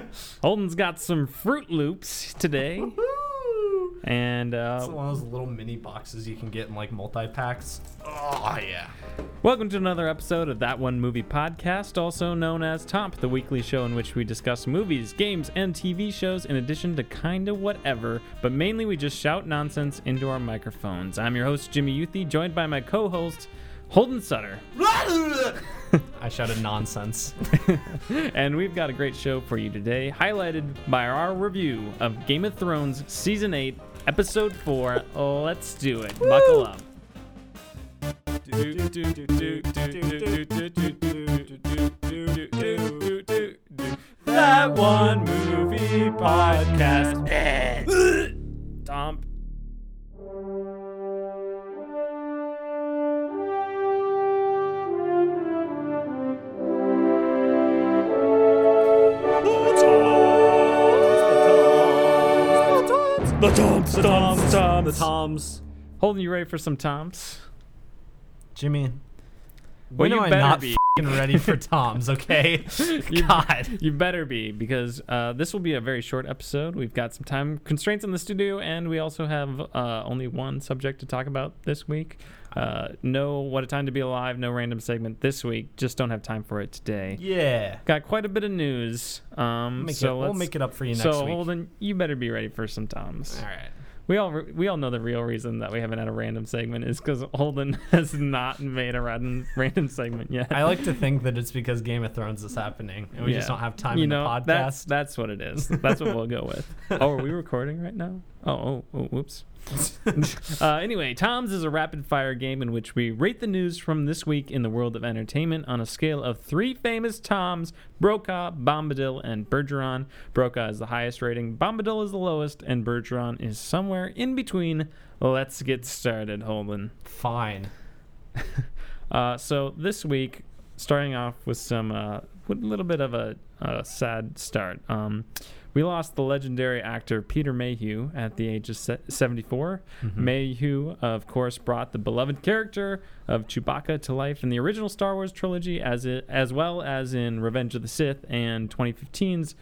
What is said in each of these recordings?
Holden's got some Froot Loops today, Woo! and It's uh, one of those little mini boxes you can get in like multi packs. Oh yeah. welcome to another episode of That One Movie Podcast, also known as Top, the weekly show in which we discuss movies, games, and TV shows, in addition to kinda whatever, but mainly we just shout nonsense into our microphones. I'm your host Jimmy Youthy, joined by my co-host Holden Sutter. I shouted nonsense. and we've got a great show for you today, highlighted by our review of Game of Thrones Season 8, Episode 4. Let's do it. Buckle up. That one movie podcast. Tom. The Toms, the Toms, Toms. the Toms. Holden, you ready for some Toms? Jimmy, Well, when you am I not be. ready for Toms? Okay. You- God. You better be because uh, this will be a very short episode. We've got some time constraints in the studio, and we also have uh, only one subject to talk about this week. Uh, no, what a time to be alive. No random segment this week. Just don't have time for it today. Yeah. Got quite a bit of news. Um, Make so it, we'll make it up for you next so week. Holden, you better be ready for some toms. All right. We all we all know the real reason that we haven't had a random segment is because Holden has not made a random random segment yet. I like to think that it's because Game of Thrones is happening and we just don't have time you in know, the podcast. That's that's what it is. That's what we'll go with. Oh, are we recording right now? Oh, oh, oh whoops. uh, anyway, Tom's is a rapid fire game in which we rate the news from this week in the world of entertainment on a scale of three famous Toms Brokaw, Bombadil, and Bergeron. Brokaw is the highest rating, Bombadil is the lowest, and Bergeron is somewhere in between. Let's get started, Holden. Fine. Uh, so this week, starting off with some uh, with a little bit of a, a sad start. Um, we lost the legendary actor Peter Mayhew at the age of se- 74. Mayhew, of course, brought the beloved character of Chewbacca to life in the original Star Wars trilogy, as it, as well as in Revenge of the Sith and 2015's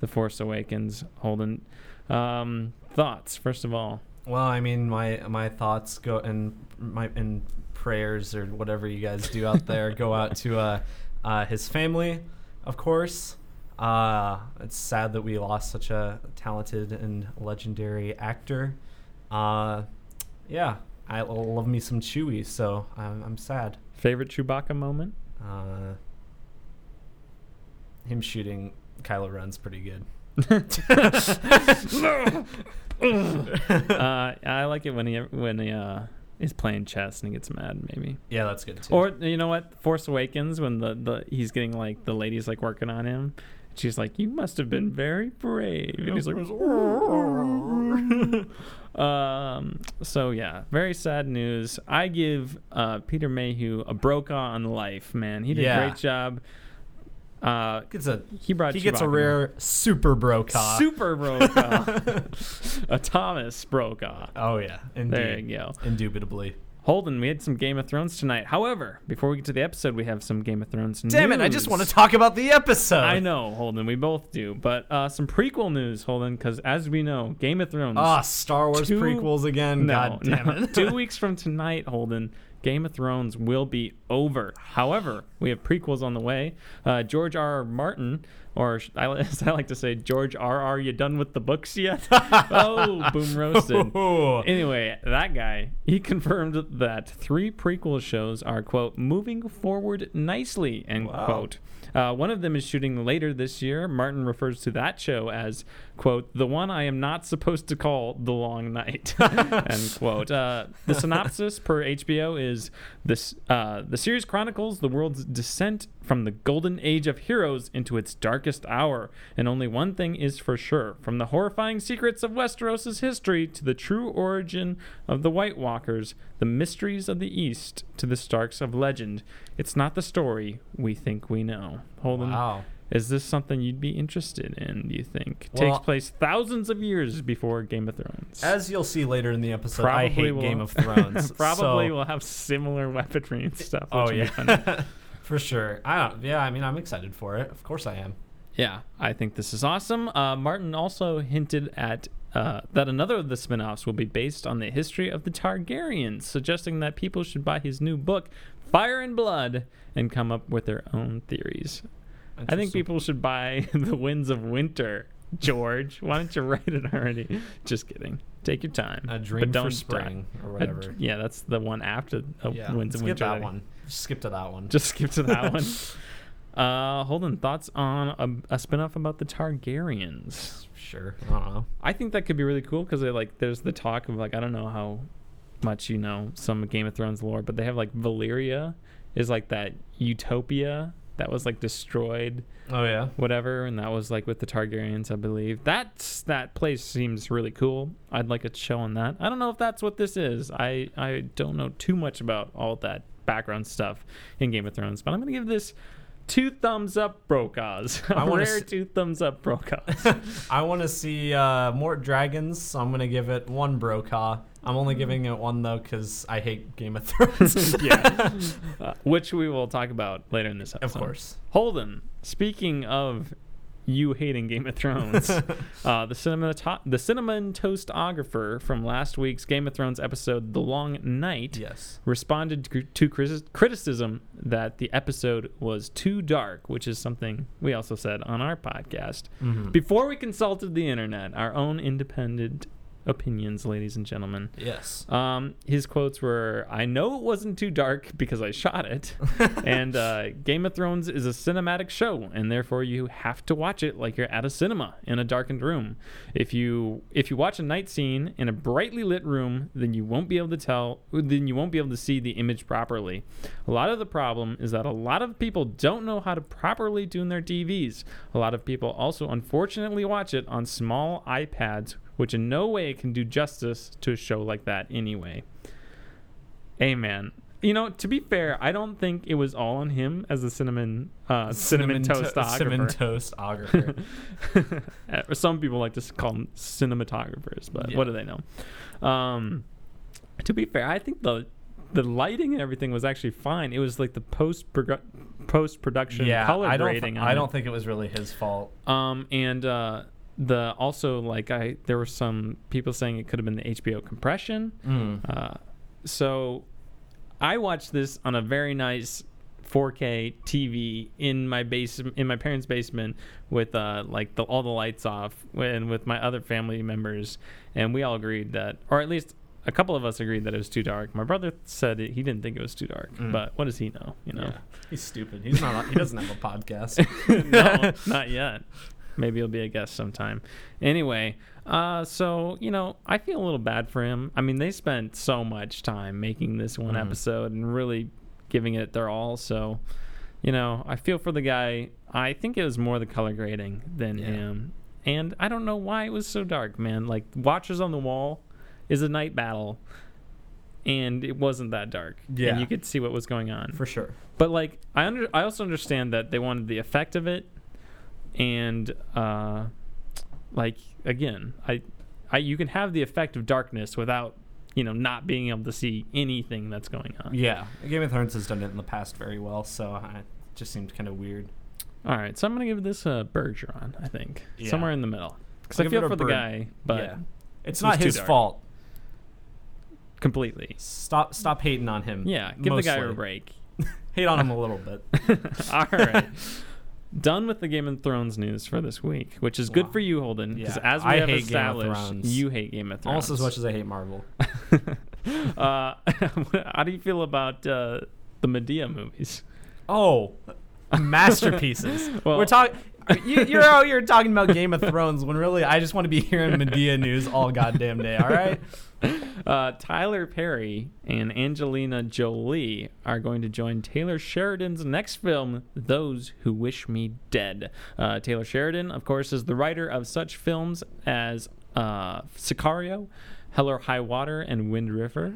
The Force Awakens. Holden, um, thoughts first of all. Well, I mean, my my thoughts go and my and prayers or whatever you guys do out there go out to uh, uh, his family, of course. Uh, it's sad that we lost such a talented and legendary actor. Uh, yeah, I love me some Chewie, so I'm, I'm sad. Favorite Chewbacca moment? Uh, him shooting Kylo Ren's pretty good. uh, I like it when he when he uh, is playing chess and he gets mad, maybe. Yeah, that's good too. Or you know what, Force Awakens when the, the he's getting like the ladies like working on him. She's like, "You must have been very brave," and he's like, um. So yeah, very sad news. I give uh, Peter Mayhew a Brokaw on life, man. He did Yeah. a great job. Uh, gets a he brought he gets a Chewbacca rare super Brokaw. Super Brokaw, a Thomas Brokaw. Oh yeah, indeed. There you go. Indubitably. Holden, we had some Game of Thrones tonight. However, before we get to the episode, we have some Game of Thrones Damn news. it! I just want to talk about the episode. I know, Holden. We both do, but uh, some prequel news, Holden, because as we know, Game of Thrones. Ah, Star Wars Two- prequels again. no, God damn no. it. Two weeks from tonight, Holden, Game of Thrones will be over. However, we have prequels on the way. Uh, George R. R. Martin, or I, as I like to say, George R. R. You done with the books yet? oh, boom roasted. Anyway, that guy, he confirmed that three prequel shows are, quote, moving forward nicely, end Wow. quote. Uh, one of them is shooting later this year. Martin refers to that show as, quote, the one I am not supposed to call The Long Night, end quote. Uh, the synopsis per HBO is this uh, the series chronicles the world's descent from the golden age of heroes into its darkest hour. And only one thing is for sure from the horrifying secrets of Westeros' history to the true origin of the White Walkers, the mysteries of the East to the Starks of legend. It's not the story we think we know. Holden, Wow. Is this something you'd be interested in, do you think? Well- Takes place thousands of years before Game of Thrones. As you'll see later in the episode, I hate will- Game of Thrones. Probably so- will have similar weaponry and stuff. Oh yeah, for sure. I don't. Yeah, I mean, I'm excited for it. Of course, I am. Yeah, I think this is awesome. Uh, Martin also hinted at uh, that another of the spin offs will be based on the history of the Targaryens, suggesting that people should buy his new book, Fire and Blood, and come up with their own theories. I think people should buy The Winds of Winter. George, why don't you write it already? Just kidding. Take your time. a but dream don't for spring or whatever. dr- yeah, that's the one after uh, yeah, Winds of Winter. I that one. Skip to that one. Just skip to that one. Uh, Holden, thoughts on a, a spin-off about the Targaryens? sure. I don't know. I think that could be really cool because like there's the talk of like I don't know how much you know some Game of Thrones lore, but they have like Valyria is like that utopia that was like destroyed, Oh yeah. whatever, and that was like with the Targaryens, I believe. That's that place seems really cool. I'd like a show on that. I don't know if that's what this is. I I don't know too much about all that background stuff in Game of Thrones, but I'm gonna give this. Two thumbs up, Brokaws. I A wanna rare s- two thumbs up, Brokaws. I want to see uh, more dragons, so I'm gonna give it one Brokaw. I'm only giving it one though because I hate Game of Thrones. yeah, uh, which we will talk about later in this episode. of course. Holden, speaking of you hating Game of Thrones, uh, the cinemat- the cinematographer from last week's Game of Thrones episode, The Long Night, Yes. responded to, to criti- criticism that the episode was too dark, which is something we also said on our podcast. Mhm. Before we consulted the internet, our own independent opinions, ladies and gentlemen. Yes. Um, his quotes were, "I know it wasn't too dark because I shot it," and uh, "Game of Thrones is a cinematic show, and therefore you have to watch it like you're at a cinema in a darkened room. If you if you watch a night scene in a brightly lit room, then you won't be able to tell, then you won't be able to see the image properly. A lot of the problem is that a lot of people don't know how to properly tune their TVs. A lot of people also unfortunately watch it on small iPads." Which in no way can do justice to a show like that anyway. Amen. You know, to be fair, I don't think it was all on him as a cinnamon uh, cinnamon, to- toastographer. Cinnamon toastographer. Uh, Some people like to call them cinematographers, but Yeah. what do they know? Um, to be fair, I think the the lighting and everything was actually fine. It was like the post post production yeah. color I don't. grading. Th- I don't think it was really his fault. Um, and uh, the also like I there were some people saying it could have been the HBO compression. Mm. Uh, so I watched this on a very nice 4K TV in my base in my parents' basement with uh, like the, all the lights off and with my other family members, and we all agreed that, or at least a couple of us agreed that it was too dark. My brother said it, he didn't think it was too dark, Mm. but what does he know? You know, Yeah. He's stupid. He's not. he doesn't have a podcast. no, not yet. Maybe he'll be a guest sometime. Anyway, uh, so you know, I feel a little bad for him. I mean, they spent so much time making this one Mhm. episode and really giving it their all. So, you know, I feel for the guy. I think it was more the color grading than Yeah. him. And I don't know why it was so dark, man. Like Watchers on the Wall is a night battle. And it wasn't that dark. Yeah. And you could see what was going on. For sure. But like I under I also understand that they wanted the effect of it and uh like again, I I you can have the effect of darkness without, you know, not being able to see anything that's going on. Yeah. Game of Thrones has done it in the past very well, so it just seemed kind of weird. All right, so I'm going to give this a Bergeron, I think. Yeah. Somewhere in the middle. Give it feel for the Berg- guy, but yeah. It's not his fault. completely. Stop. Stop hating on him. Yeah, give the guy a break. Hate on him a little bit. All right. Done with the Game of Thrones news for this week, which is good Wow. for you, Holden. Because Yeah, as we I have hate Game of established, Thrones. you hate Game of Thrones. Almost as much as I hate Marvel. uh, how do you feel about uh, the Madea movies? Oh, masterpieces. Well- We're talking. You, you're out here talking about Game of Thrones when really I just want to be hearing Madea news all goddamn day. All right. Uh, Tyler Perry and Angelina Jolie are going to join Taylor Sheridan's next film, Those Who Wish Me Dead. Uh, Taylor Sheridan, of course, is the writer of such films as uh, Sicario, Hell or High Water, and Wind River.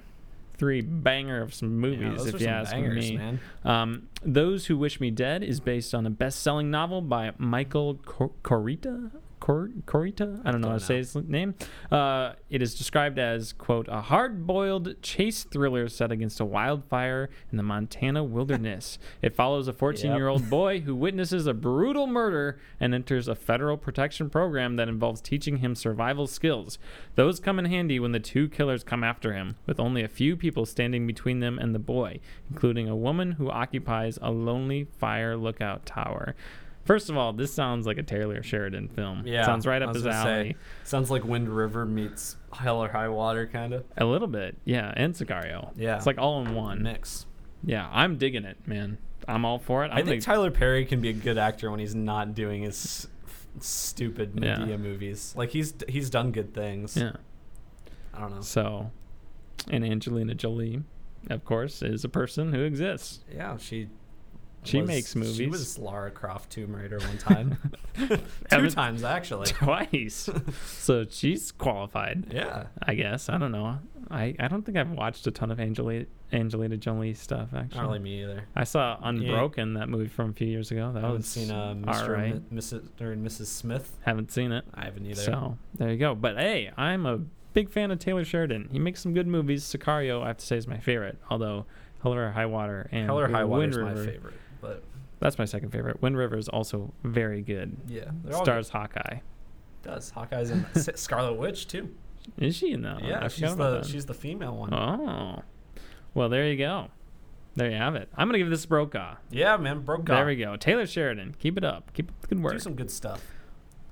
Three banger of some movies, Yeah, if you ask bangers, me. Um, Those Who Wish Me Dead is based on a best-selling novel by Michael Cor- Koryta. Cor- Koryta. I don't know how Don't to say his name. Uh, it is described as quote a hard-boiled chase thriller set against a wildfire in the Montana wilderness. it follows a 14-year-old boy who witnesses a brutal murder and enters a federal protection program that involves teaching him survival skills. Those come in handy when the two killers come after him, with only a few people standing between them and the boy, including a woman who occupies a lonely fire lookout tower. First of all, this sounds like a Taylor Sheridan film. Yeah, sounds right up his gonna say, alley. Sounds like Wind River meets Hell or High Water, kind of A little bit, yeah, and Sicario. Yeah. it's like all in one. mix. Yeah, I'm digging it, man. I'm all for it. I'm I think Tyler Perry can be a good actor when he's not doing his f- stupid Yeah. Movies. Like he's he's done good things. yeah. I don't know. So, and Angelina Jolie, of course, is a person who exists. Yeah, she. She was- makes movies. She was Lara Croft Tomb Raider one time, two times actually. Twice. so she's qualified. Yeah. I guess. I don't know. I, I don't think I've watched a ton of Angelina Angelina Jolie stuff actually. Not really me either. I saw Unbroken, that movie from a few years ago. That I haven't was seen uh, Mr. right. and Mrs. or Mrs. Smith. Haven't seen it. I haven't either. So there you go. But hey, I'm a big fan of Taylor Sheridan. He makes some good movies. Sicario, I have to say, is my favorite. Although Hell or High Water and Hell or High Water Wind is my River- favorite, but That's my second favorite. Wind River is also very good. yeah, Stars Hawkeye. does Hawkeye's in Scarlet Witch too? Is she in that? one? yeah, she's the she's the female one. Oh, well, there you go. There you have it. I'm gonna give this Brokaw. Yeah, man, broke. There we go. Taylor Sheridan. Keep it up. Keep up good work. Do some good stuff.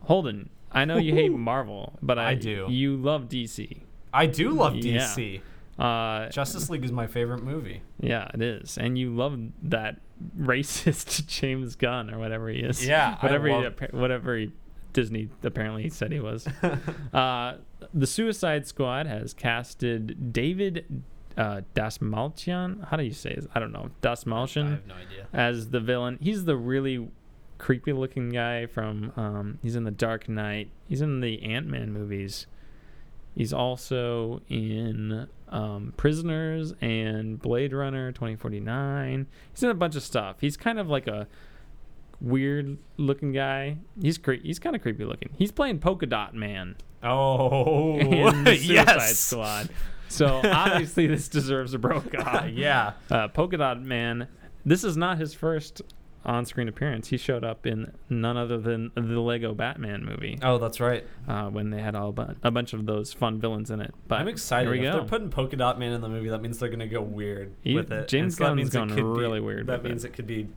Holden. I know you hate Marvel, but I, I do. You love DC. I do love Yeah. Uh, Justice League is my favorite movie. yeah, it is, and you love that racist James Gunn or whatever he is. Yeah, whatever he, love- appa- whatever he, Disney apparently said he was. uh, the Suicide Squad has casted David uh, Dastmalchian. How do you say it? I don't know. Dastmalchian no idea. as the villain. He's the really creepy looking guy from. Um, he's in the Dark Knight. He's in the Ant Man movies. He's also in um, Prisoners and Blade Runner 2049. He's in a bunch of stuff. He's kind of like a weird looking guy. He's cre- he's kind of creepy looking. He's playing Polka Dot Man Oh, in the Suicide yes. Squad. So obviously this deserves a Brokaw. yeah. Uh, Polka Dot Man. This is not his first on-screen appearance. He showed up in none other than the Lego Batman movie Oh, that's right. uh, when they had all bu- a bunch of those fun villains in it. But I'm excited. If go. they're putting Polka Dot Man in the movie, that means they're gonna go weird You- with it. James so Gunn's going could be- really weird That means it. it could be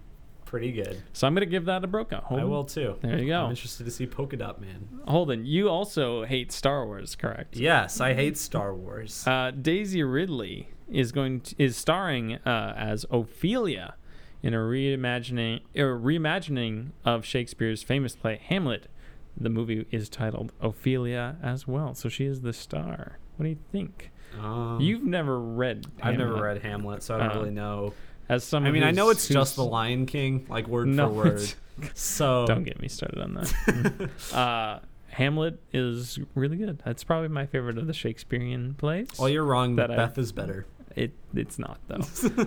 pretty good. so I'm gonna give that a Brokaw. I Holden. will too. There you go. I'm interested to see Polka Dot Man. Holden, you also hate Star Wars, correct? Yes, I hate Star Wars. Uh, Daisy Ridley is going to, is starring uh, as Ophelia in a reimagining a reimagining of Shakespeare's famous play Hamlet. The movie is titled Ophelia as well, so she is the star. What do you think? Um, You've never read. I've never read Hamlet, so I don't Uh, really know. As someone, I mean, I know it's just The Lion King, like word No, for word. So Don't get me started on that. uh, Hamlet is really good. That's probably my favorite of the Shakespearean plays. well, you're wrong. that I- Beth is better. It it's not though.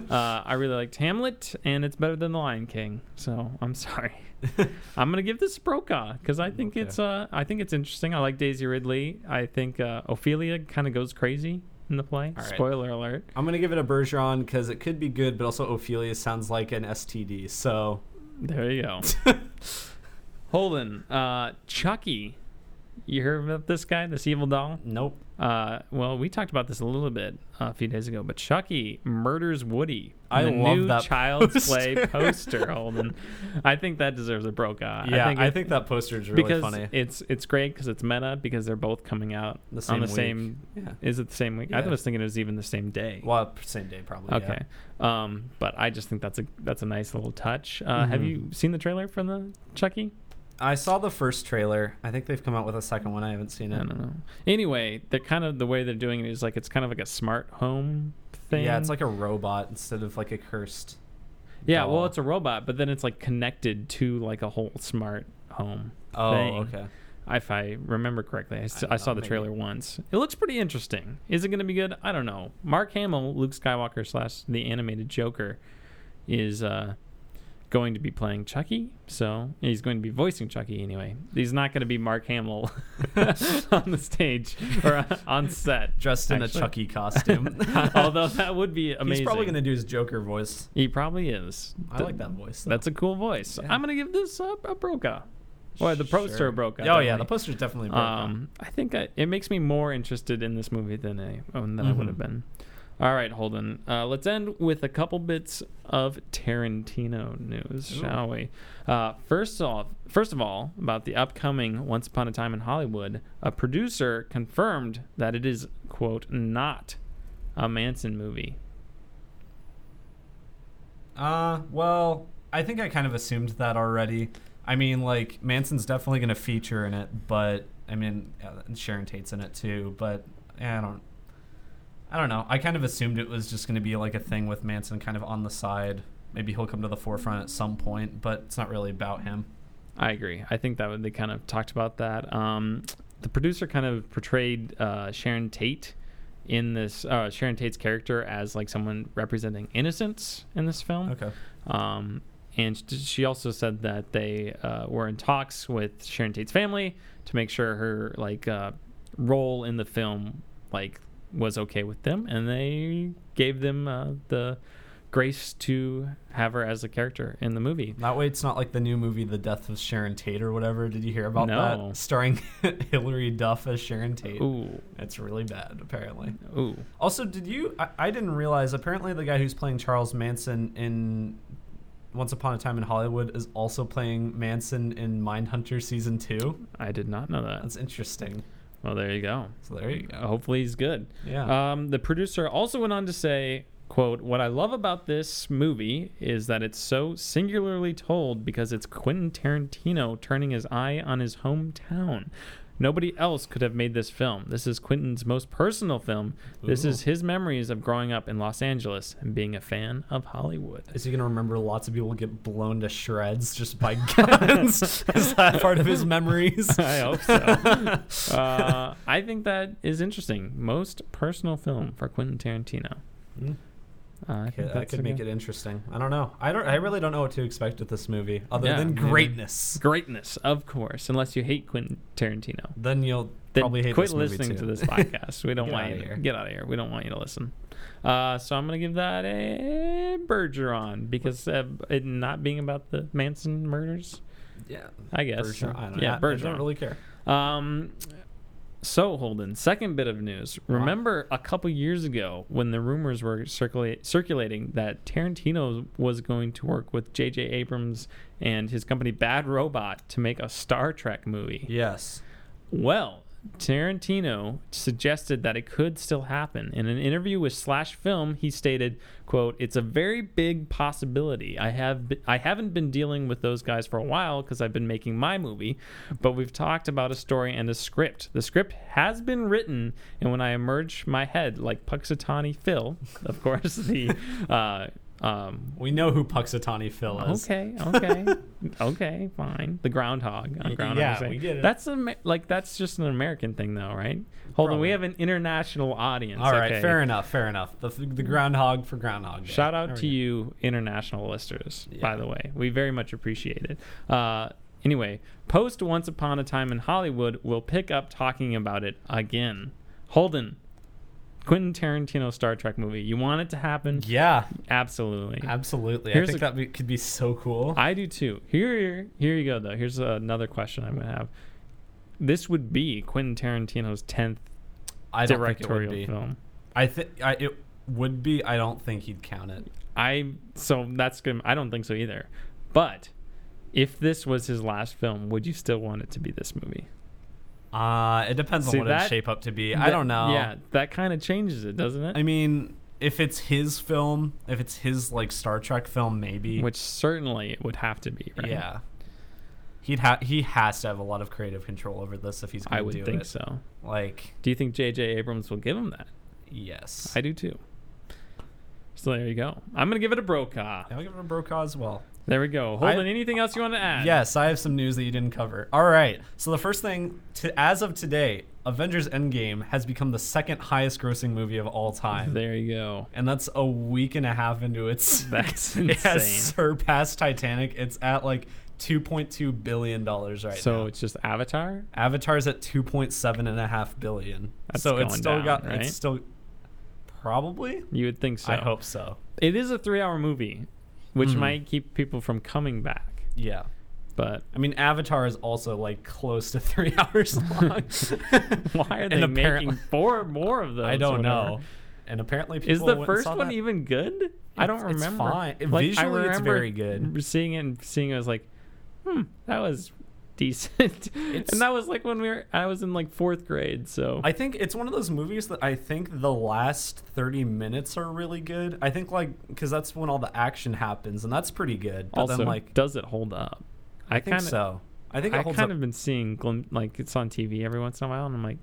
uh, I really liked Hamlet, and it's better than The Lion King. So I'm sorry. I'm gonna give this Brokaw because I think Okay. it's uh I think it's interesting. I like Daisy Ridley. I think uh, Ophelia kind of goes crazy in the play. Right. Spoiler alert. I'm gonna give it a Bergeron because it could be good, but also Ophelia sounds like an STD. So There you go. Holden, uh, Chucky. You heard about this guy, this evil doll? nope. Uh, well, we talked about this a little bit uh, a few days ago, but Chucky murders Woody. I the love new that Child's Play poster. poster. Holden, I think that deserves a Brokaw. Yeah, I think, it- that poster is really because funny. it's it's great because it's meta because they're both coming out The on the week. same. Yeah. Is it the same week? I was thinking it was even the same day. Well, same day probably. okay, um, but I just think that's a that's a nice little touch. Uh, Have Mhm. you seen the trailer for the Chucky? I saw the first trailer. I think they've come out with a second one. I haven't seen it. I don't know. Anyway, they're kind of the way they're doing it is like it's kind of like a smart home thing. Yeah, it's like a robot instead of like a cursed. Yeah, well, it's a robot, but then it's like connected to like a whole smart home. Oh, thing. okay. If I remember correctly, I, s- don't I saw know, the maybe. trailer once. It looks pretty interesting. Is it going to be good? I don't know. Mark Hamill, Luke Skywalker slash the animated Joker, is uh, going to be playing Chucky, so he's going to be voicing Chucky anyway. He's not going to be Mark Hamill on the stage or on set, Dressed in actually. a Chucky costume. Although that would be amazing. He's probably going to do his Joker voice. He probably is. I like that voice. though. That's a cool voice. Yeah. I'm gonna give this a, a Brokaw. Or the poster Sure. of Brokaw. Oh yeah, the poster's definitely broken. Um, I think I, it makes me more interested in this movie than I than I would have Mhm. been. All right, Holden. Uh, let's end with a couple bits of Tarantino news, Ooh. shall we? Uh, first off, first of all, about the upcoming Once Upon a Time in Hollywood, a producer confirmed that it is quote not a Manson movie. Uh, well, I think I kind of assumed that already. I mean, like Manson's definitely going to feature in it, but I mean, uh, Sharon Tate's in it too. But yeah, I don't, I don't know. I kind of assumed it was just going to be like a thing with Manson kind of on the side. Maybe he'll come to the forefront at some point, but it's not really about him. I agree. I think that would- they kind of talked about that. Um, the producer kind of portrayed uh, Sharon Tate in this uh, Sharon Tate's character as like someone representing innocence in this film. Okay. Um, and she also said that they uh, were in talks with Sharon Tate's family to make sure her like uh, role in the film like was okay with them, and they gave them uh, the grace to have her as a character in the movie. That way, it's not like the new movie, The Death of Sharon Tate, or whatever. Did you hear about No. that? Starring Hilary Duff as Sharon Tate. Ooh, It's really bad, apparently. ooh. Also, did you? I, I didn't realize. Apparently, the guy who's playing Charles Manson in Once Upon a Time in Hollywood is also playing Manson in Mindhunter season two. I did not know that. That's interesting. Well, there you go. So there you go. Hopefully he's good. Yeah. Um, the producer also went on to say, "quote What I love about this movie is that it's so singularly told because it's Quentin Tarantino turning his eye on his hometown." Nobody else could have made this film. This is Quentin's most personal film. This Ooh. is his memories of growing up in Los Angeles and being a fan of Hollywood. Is he gonna remember lots of people get blown to shreds just by guns? is that part of his memories? I hope so. uh, I think that is interesting. Most personal film for Quentin Tarantino. Hmm. Uh, I think that could make good- it interesting. I don't know. I don't. I really don't know what to expect with this movie, other Yeah, than greatness. greatness, of course. Unless you hate Quentin Tarantino, Then you'll then probably hate quit listening to this podcast. We don't want you to here. get out of here. We don't want you to listen. Uh, so I'm gonna give that a Bergeron because uh, it not being about the Manson murders. yeah, I guess. Bergeron. I yeah, I, I Bergeron. don't really care. Um, so Holden, second bit of news. Remember a couple years ago when the rumors were circulate, circulating that Tarantino was going to work with J.J. Abrams and his company Bad Robot to make a Star Trek movie. Yes. Well, Tarantino suggested that it could still happen. In an interview with Slash Film, he stated, "quote It's a very big possibility. I have be- I haven't been dealing with those guys for a while because I've been making my movie, but we've talked about a story and a script. The script has been written, and when I emerge my head like Punxsutawney Phil, of course, the uh, um, We know who Punxsutawney Phil is. Okay, okay, okay, fine. The groundhog on Groundhog yeah, Day. we get it. That's a, like that's just an American thing, though, right? Hold on, we have an international audience. All right, okay? fair enough, fair enough. The, the groundhog for Groundhog Day. Shout out There to you, international listeners. By the way, we very much appreciate it. Uh, anyway, post Once Upon a Time in Hollywood we'll pick up talking about it again. Holden, Quentin Tarantino Star Trek movie. You want it to happen? Yeah, Absolutely. absolutely. Here's I think a- that be, could be so cool. I do too. Here, here you go. Though here's another question I'm gonna have. This would be Quentin Tarantino's tenth I think it would directorial film. I think it would be. I don't think he'd count it. I so that's good. I don't think so either. But if this was his last film, would you still want it to be this movie? Uh, it depends See, on what that- shape up to be. I don't know. Yeah, that kind of changes it, doesn't it? I mean, if it's his film, if it's his like Star Trek film, maybe. Which certainly it would have to be, right? Yeah. He'd ha- he has to have a lot of creative control over this if he's going to I would do think it. so. Like, Do you think J.J. Abrams will give him that? yes. I do too. So there you go. I'm gonna give it a Brokaw. I'll give it a Brokaw as well. There we go. I- Holden, anything else you want to add? Yes, I have some news that you didn't cover. All right. So the first thing, to, as of today, Avengers Endgame has become the second highest grossing movie of all time. There you go. and that's a week and a half into its That's insane. it has surpassed Titanic. It's at like 2.2 billion dollars right so now. So it's just Avatar. Avatar's at 2.7 and a half billion. That's so it's still down, got right? it's still probably. You would think so. I hope so. it is a three-hour movie, which Mhm. might keep people from coming back. Yeah. But I mean, Avatar is also like close to three hours long. why are they making four more of those? I don't know. And apparently, people Is the first one that. even good? I don't It's- it's remember. fine. Like, Visually, it's very good. Seeing it and seeing it, I was like, hmm, that was decent. And that was like when we were, I was in like fourth grade. So I think it's one of those movies that I think the last 30 minutes are really good. I think like because that's when all the action happens and that's pretty good. But also, then like does it hold up? I think kinda, so. I think I kind up. of been seeing glim- like it's on TV every once in a while, and I'm like,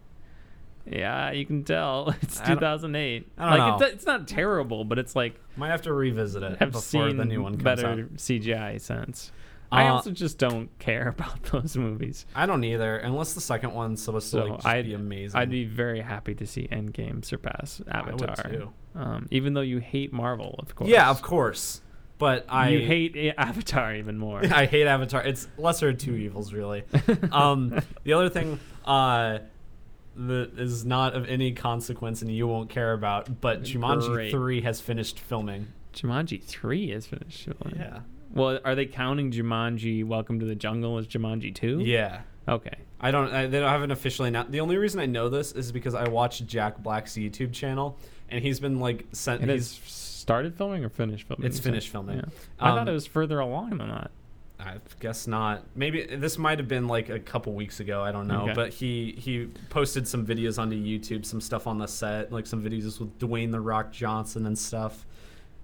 yeah, you can tell it's I don't- 2008. I don't like know. It's, it's not terrible, but it's like Might have to revisit it have before seen the new one comes out. better out. CGI since. I Uh, also just don't care about those movies. I don't either, unless the second one's supposed So to like just I'd be amazing. I'd be very happy to see Endgame surpass I would Avatar. too. Um, even though you hate Marvel, of course. Yeah, of course. But I you hate A- Avatar even more. I hate Avatar. It's lesser of two evils, really. um, the other thing uh, that is not of any consequence and you won't care about, but Jumanji Great. 3 has finished filming. Jumanji three is finished. filming. Yeah. Well, are they counting Jumanji Welcome to the Jungle as Jumanji two? Yeah. Okay. I don't. I, they don't haven't officially announced. The only reason I know this is because I watched Jack Black's YouTube channel, and he's been like sent. It he's, started filming or finished filming? It's finished filming. Yeah. I Um, thought it was further along than that. I guess not. Maybe this might have been like a couple weeks ago. I don't know. Okay. But he he posted some videos onto YouTube, some stuff on the set, like some videos with Dwayne the Rock Johnson and stuff.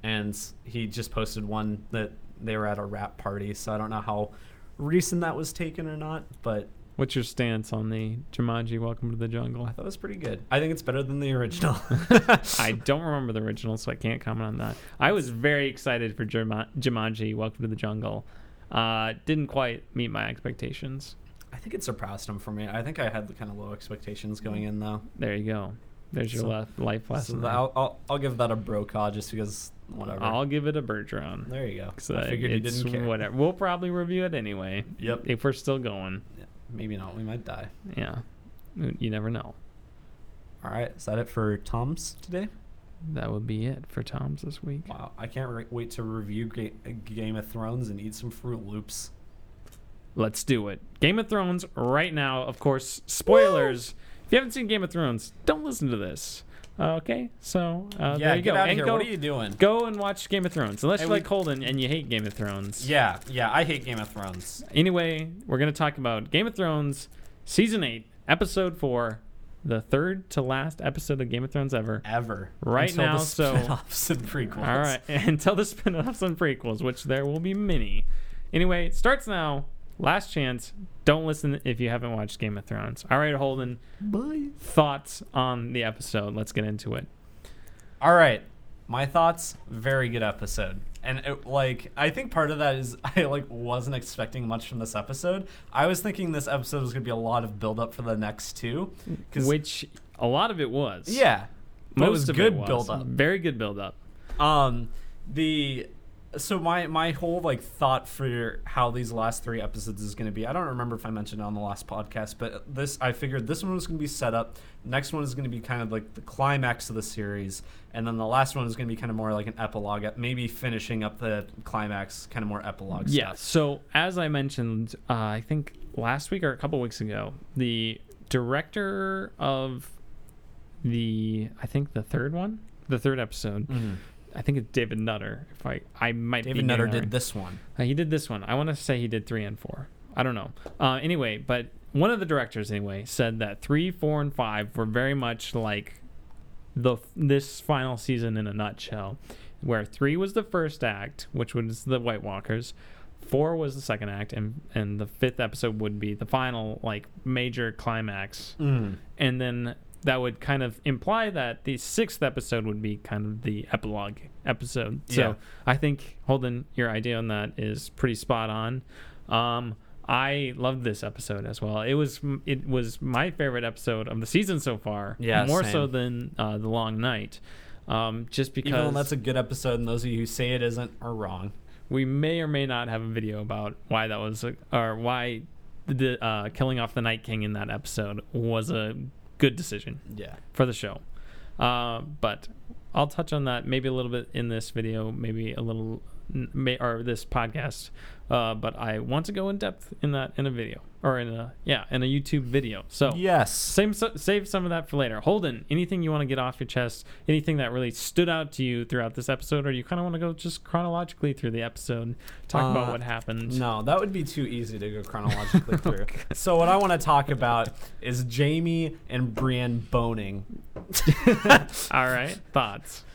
And he just posted one that they were at a rap party. So I don't know how recent that was taken or not, but What's your stance on the Jumanji Welcome to the Jungle? I thought it was pretty good. I think it's better than the original. I don't remember the original, so I can't comment on that. I was very excited for Juma- Jumanji Welcome to the Jungle. Uh, didn't quite meet my expectations. I think it surpassed them for me. I think I had kind of low expectations going in though. There you go. There's your So- lef- life lesson. there. I'll, I'll I'll give that a Brokaw just because whatever. I'll give it a Bergeron. there you go. So I figured you didn't care. whatever. We'll probably review it anyway. Yep. If we're still going. Maybe not. We might die. Yeah. You never know. All right. Is that it for Tom's today? That would be it for Tom's this week. Wow. I can't re- wait to review Ga- Game of Thrones and eat some Froot Loops. Let's do it. Game of Thrones right now. Of course, spoilers. If you haven't seen Game of Thrones, don't listen to this. Uh, okay, so uh, yeah. there you go. And go, what are you doing? go and watch Game of Thrones. Unless you we- like Holden and you hate Game of Thrones. Yeah. Yeah. I hate Game of Thrones. Anyway, we're gonna talk about Game of Thrones season eight, episode four, the third to last episode of Game of Thrones ever. Ever. Right Until now, the so- spin-offs and prequels. All right, until the spin-offs and prequels, which there will be many. Anyway, it starts now. Last chance. Don't listen if you haven't watched Game of Thrones. All right, Holden. Bye. Thoughts on the episode? Let's get into it. All right. My thoughts, very good episode. And it, like I think part of that is I like wasn't expecting much from this episode. I was thinking this episode was going to be a lot of build up for the next two. 'cause- Which a lot of it was. yeah. Most it was of good was. build up. Very good build up. Um the so my my whole like thought for how these last three episodes is going to be i don't remember if i mentioned it on the last podcast but this i figured this one was going to be set up next one is going to be kind of like the climax of the series and then the last one is going to be kind of more like an epilogue maybe finishing up the climax kind of more epilogue Yeah. stuff. So as I mentioned, uh, I think last week or a couple weeks ago, the director of the I think the third one, the third episode, I think it's David Nutter. If I I might david getting nutter did right. this one Uh, he did this one. I want to say he did three and four. I don't know. Uh, anyway, but one of the directors anyway said that three, four, and five were very much like the this final season in a nutshell, where three was the first act, which was the White Walkers. Four was the second act, and and the fifth episode would be the final like major climax, mm. and then that would kind of imply that the sixth episode would be kind of the epilogue episode. So Yeah. I think Holden, your idea on that is pretty spot on. Um, I loved this episode as well. It was it was my favorite episode of the season so far. Yeah, more same. so than uh, the Long Night. Um, just because Even that's a good episode, and those of you who say it isn't are wrong. we may or may not have a video about why that was, a, or why the uh, killing off the Night King in that episode was a good decision Yeah. for the show. Uh, but I'll touch on that maybe a little bit in this video, maybe a little, may, or this podcast. Uh, but I want to go in depth in that in a video or in a yeah in a YouTube video. So Yes. same, save some of that for later. Holden, anything you want to get off your chest? Anything that really stood out to you throughout this episode, or you kind of want to go just chronologically through the episode, talk about Uh, what happened? No, that would be too easy to go chronologically through. So what I want to talk about is Jaime and Brienne boning. All right, thoughts.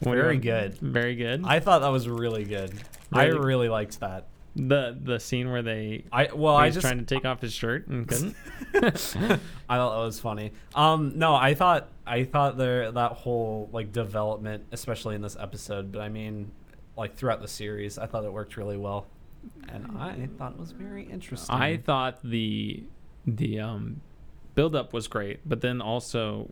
Very good. Very good. I thought that was really good. I Really? really liked that. the the scene where they I well, I he's just trying to take off his shirt and couldn't. I thought that was funny. Um, no, I thought I thought there that whole like development, especially in this episode, but I mean, like throughout the series, I thought it worked really well, and I thought it was very interesting. I thought the the um build up was great, but then also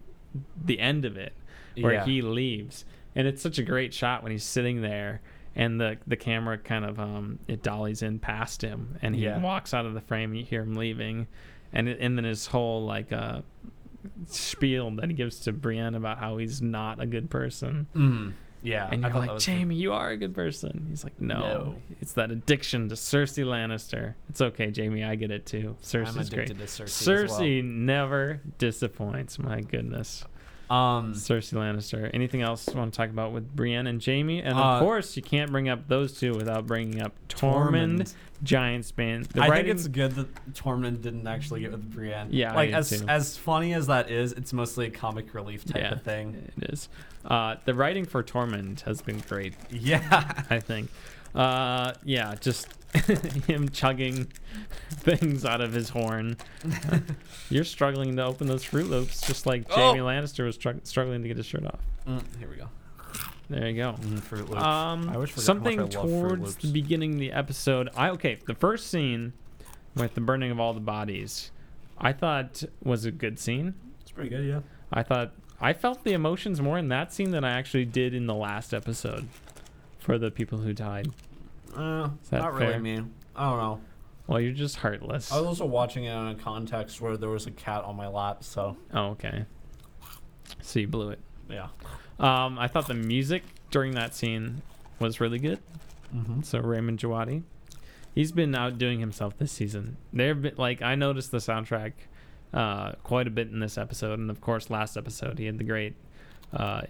the end of it where Yeah. he leaves. And it's such a great shot when he's sitting there and the the camera kind of um it dollies in past him and he Yeah. walks out of the frame and you hear him leaving and it, and then his whole like uh spiel that he gives to Brienne about how he's not a good person. Mm, yeah, And you're like, Jaime, you are a good person. He's like, no, No. it's that addiction to Cersei Lannister. It's okay, Jaime, I get it too. I'm Cersei's great. addicted to Cersei. Cersei never disappoints. My goodness, well. Um, Cersei Lannister. Anything else you want to talk about with Brienne and Jaime? And Uh, of course, you can't bring up those two without bringing up Tormund, Tormund. Giantsbane. The I writing, think it's good that Tormund didn't actually get with Brienne. Yeah, like do as too. as funny as that is, it's mostly a comic relief type yeah, of thing. It is. Uh, the writing for Tormund has been great. Yeah, I think. Uh, yeah, just him chugging things out of his horn. Uh, you're struggling to open those Froot Loops, just like Oh. Jaime Lannister was stru- struggling to get his shirt off. Mm, here we go. There you go. Mm, Froot Loops. Um, I always something I love Fruit towards Loops. the beginning of the episode. I okay. The first scene with the burning of all the bodies, I thought was a good scene. It's pretty good, yeah. I thought I felt the emotions more in that scene than I actually did in the last episode for the people who died. Uh, not really fair? me. I don't know. Well, you're just heartless. I was also watching it in a context where there was a cat on my lap, so Oh, okay. So you blew it. yeah. Um, I thought the music during that scene was really good. Mm-hmm. So Ramin Djawadi, he's been outdoing himself this season. There, been like I noticed the soundtrack uh, quite a bit in this episode, and of course last episode he had the great, uh,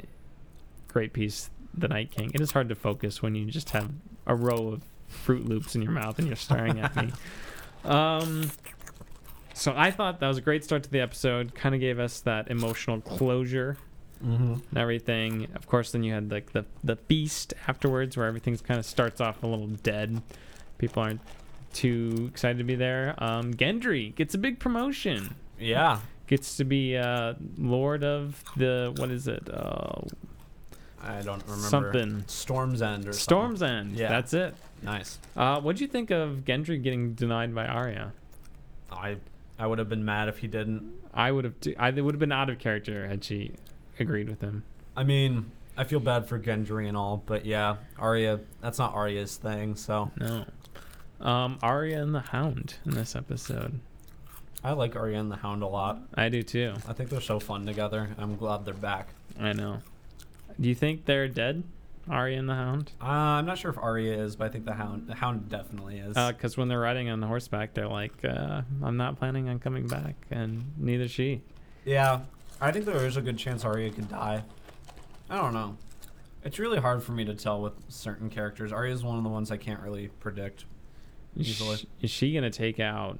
great piece, "The Night King." It is hard to focus when you just have a row of Froot Loops in your mouth and you're staring at me. Um, so I thought that was a great start to the episode. Kind of gave us that emotional closure Mm-hmm. and everything. Of course, then you had like the the feast afterwards, where everything's kind of starts off a little dead. People aren't too excited to be there. Um, Gendry gets a big promotion. Yeah. Gets to be uh, Lord of the what is it? Uh, I don't remember. something. Storm's End or Storm's End. Yeah. that's it. Nice. Uh, what'd you think of Gendry getting denied by Arya? I I would have been mad if he didn't. I would have. T- I would have been out of character had she agreed with him. I mean, I feel bad for Gendry and all, but yeah, Arya. That's not Arya's thing, so No. Um, Arya and the Hound in this episode. I like Arya and the Hound a lot. I do too. I think they're so fun together. I'm glad they're back. I know. Do you think they're dead, Arya and the Hound? Uh, I'm not sure if Arya is, but I think the Hound, the Hound definitely is. Because when they're riding on the horseback, they're like, uh, "I'm not planning on coming back," and neither she. yeah, I think there is a good chance Arya could die. I don't know. It's really hard for me to tell with certain characters. Arya is one of the ones I can't really predict. Is Easily. she, is she gonna take out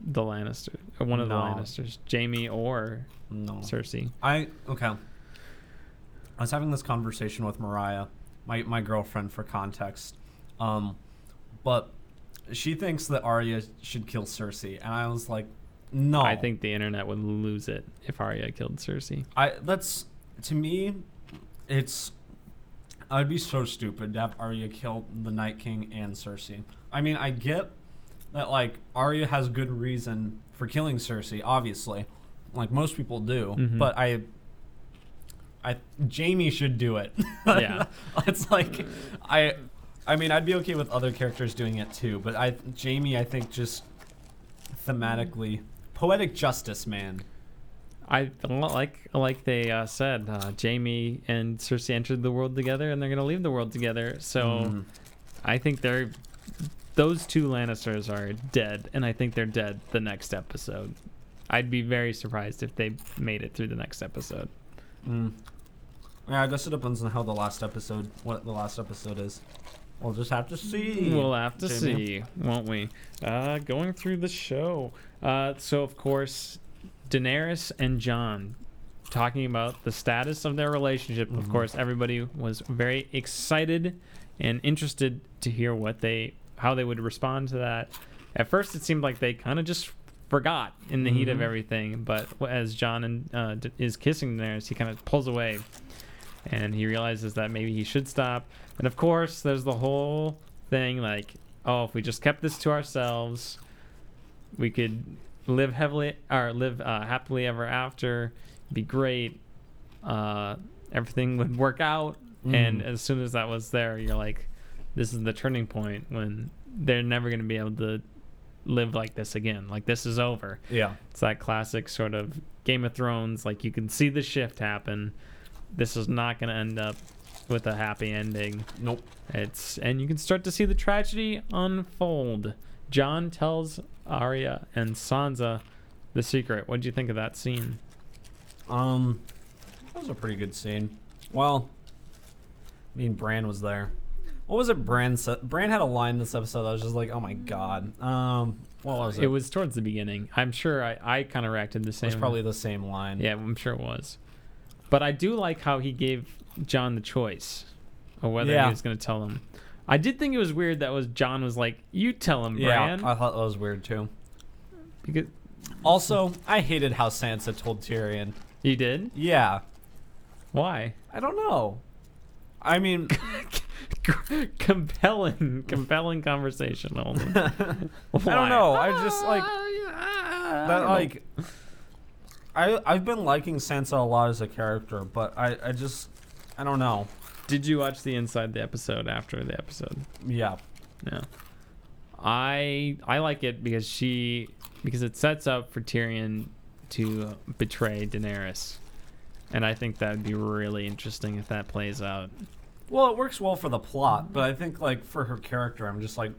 the Lannister, or one of No. the Lannisters, Jaime or No. Cersei? I okay. I was having this conversation with Mariah, my my girlfriend for context. Um but she thinks that Arya should kill Cersei and I was like no. I think the internet would lose it if Arya killed Cersei. I that's to me it's I'd be so stupid to have Arya kill the Night King and Cersei. I mean, I get that like Arya has good reason for killing Cersei, obviously, like most people do. Mhm. But I, I Jaime should do it. Yeah. it's like I, I mean, I'd be okay with other characters doing it too, but I Jaime, I think just thematically poetic justice, man. I like like they uh, said, uh, Jaime and Cersei entered the world together, and they're gonna leave the world together. So Mm. I think they're those two Lannisters are dead, and I think they're dead the next episode. I'd be very surprised if they made it through the next episode. Mm. Yeah, I guess it depends on how the last episode, what the last episode is. We'll just have to see. We'll have to Jamie. see, won't we? Uh, going through the show. Uh, so, of course, Daenerys and Jon talking about the status of their relationship. Of Mhm. course, everybody was very excited and interested to hear what they, how they would respond to that. At first, it seemed like they kind of just forgot in the heat of Mhm. everything. But as Jon and uh, d- is kissing Daenerys, he kind of pulls away, and he realizes that maybe he should stop. And of course, there's the whole thing like, oh, if we just kept this to ourselves, we could live heavily or live uh, happily ever after. Be great. Uh, everything would work out. And Mm. as soon as that was there, you're like, this is the turning point when they're never going to be able to live like this again. Like this is over. Yeah. It's that classic sort of Game of Thrones. Like you can see the shift happen. This is not going to end up with a happy ending. Nope. It's and you can start to see the tragedy unfold. John tells Arya and Sansa the secret. What do you think of that scene? Um, that was a pretty good scene. Well, I mean, Bran was there. What was it? Bran said. Bran had a line this episode. I was just like, oh my god. Um, what was it? It was towards the beginning. I'm sure I, I kind of reacted the It same. was probably the same line. Yeah, I'm sure it was. But I do like how he gave Jon the choice of whether Yeah. he was going to tell him. I did think it was weird that was Jon was like, "You tell him, Yeah, Bran," I thought that was weird too. because Also, I hated how Sansa told Tyrion. you did. Yeah, Why? I don't know. I mean, compelling, compelling conversation. Only. I don't know. I just like that. Like, I I've been liking Sansa a lot as a character, but I I just I don't know. Did you watch the inside the episode after the episode? Yeah. No. I I like it because she because it sets up for Tyrion to betray Daenerys. And I think that would be really interesting if that plays out. Well, it works well for the plot, but I think like for her character, I'm just like,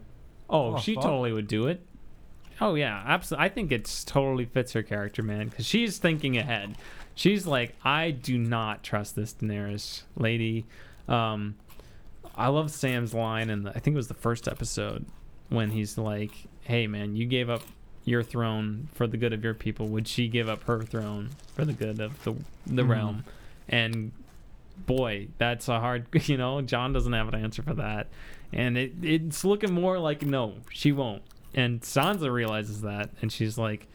Oh, Oh, she fuck. totally would do it. Oh yeah, absolutely. I think it's totally fits her character, man, because she's thinking ahead. She's like, I do not trust this Daenerys lady. Um, I love Sam's line, and I think it was the first episode when he's like, "Hey, man, you gave up your throne for the good of your people. Would she give up her throne for the good of the the Mhm. realm?" And boy, that's a hard. You know, Jon doesn't have an answer for that, and it it's looking more like no, she won't. And Sansa realizes that, and she's like,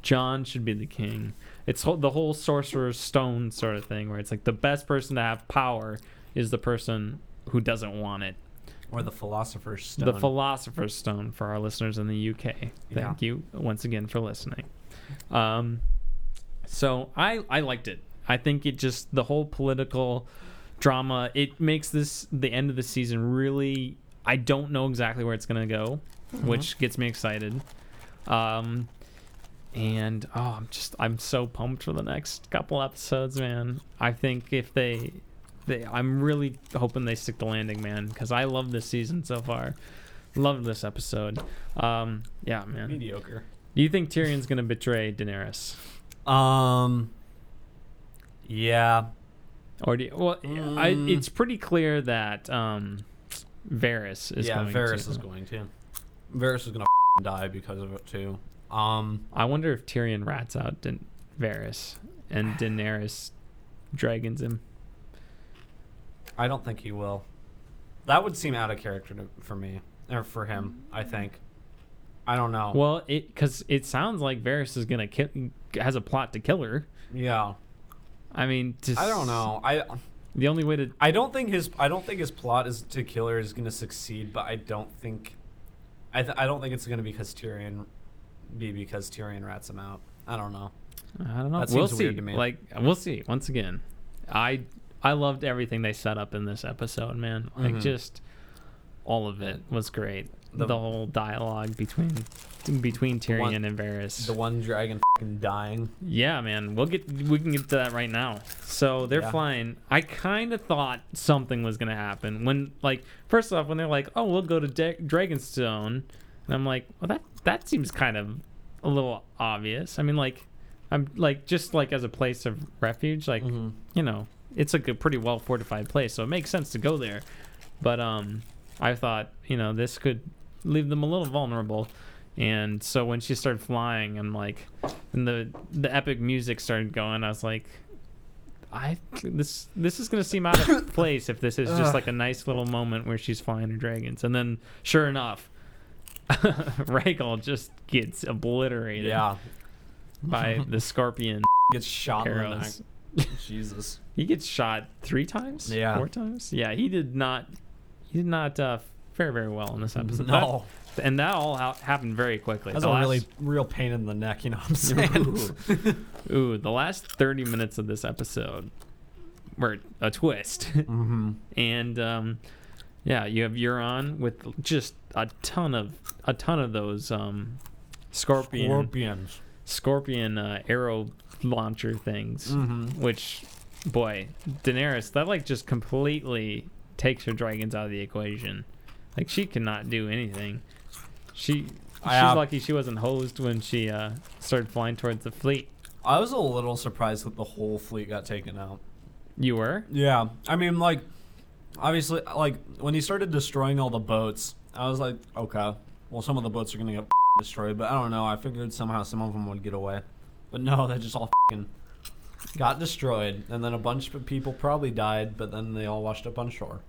Jon should be the king. It's whole, the whole sorcerer's stone sort of thing, where it's like the best person to have power is the person who doesn't want it. or the philosopher's stone. The philosopher's stone for our listeners in the UK. Yeah. Thank you once again for listening. Um, so I I liked it. I think it just the whole political drama. It makes this the end of the season really. I don't know exactly where it's gonna go, which gets me excited. Um, and oh, I'm just I'm so pumped for the next couple episodes, man. I think if they, they I'm really hoping they stick the landing, man, because I love this season so far. Love this episode. Um, yeah, man. mediocre. Do you think Tyrion's gonna betray Daenerys, Um. Yeah. or do you, well, I, Mm. it's pretty clear that um, Varys is yeah, going Varys to. is going to. Varys is gonna die because of it too. Um. I wonder if Tyrion rats out da- Varys and Daenerys dragons him. I don't think he will. That would seem out of character to, for me or for him. I think. I don't know. Well, it because it sounds like Varys is gonna kill, has a plot to kill her. yeah. I mean, to I don't know. I The only way to I don't think his I don't think his plot is to kill her is gonna succeed. But I don't think I th- I don't think it's gonna be because Tyrion, be because Tyrion rats him out. I don't know. I don't know. That we'll see. weird to me. Like we'll see. Once again, I I loved everything they set up in this episode, man. Like Mhm. just all of it was great. The, The- whole dialogue between between Tyrion one- and Varys. The one dragon fing dying. Yeah, man. We'll get we can get to that right now. So they're Yeah. flying. I kind of thought something was gonna happen when, like, first off, when they're like, "Oh, we'll go to Da- Dragonstone," and I'm like, "Well, that that seems kind of a little obvious." I mean, like, I'm like just like as a place of refuge, like Mhm. you know, it's like a pretty well fortified place, so it makes sense to go there. But um, I thought you know this could leave them a little vulnerable, and so when she started flying, I'm like, and the the epic music started going, I was like. I this this is gonna seem out of place if this is just like a nice little moment where she's flying her dragons, and then sure enough, Rhaegal just gets obliterated Yeah. by the scorpion Gets shot in the arrows. Jesus. He gets shot three times. Yeah. four times. Yeah, he did not. He did not uh, fare very well in this episode. No. That- and that all ha- happened very quickly. That's The a last- really real pain in the neck. You know what I'm saying? Ooh, the last thirty minutes of this episode were a twist, mm-hmm. and um, yeah, you have Euron with just a ton of a ton of those um, scorpion Scorpions. scorpion uh, arrow launcher things. Mm-hmm. which boy daenerys that like just completely takes her dragons out of the equation like she cannot do anything she she's I, uh, lucky she wasn't hosed when she uh started flying towards the fleet I was a little surprised that the whole fleet got taken out. you were Yeah, I mean, like, obviously, like when he started destroying all the boats, I was like, okay, well, some of the boats are gonna get destroyed, but I don't know. I figured somehow some of them would get away, but no, they just all got destroyed, and then a bunch of people probably died, but then they all washed up on shore.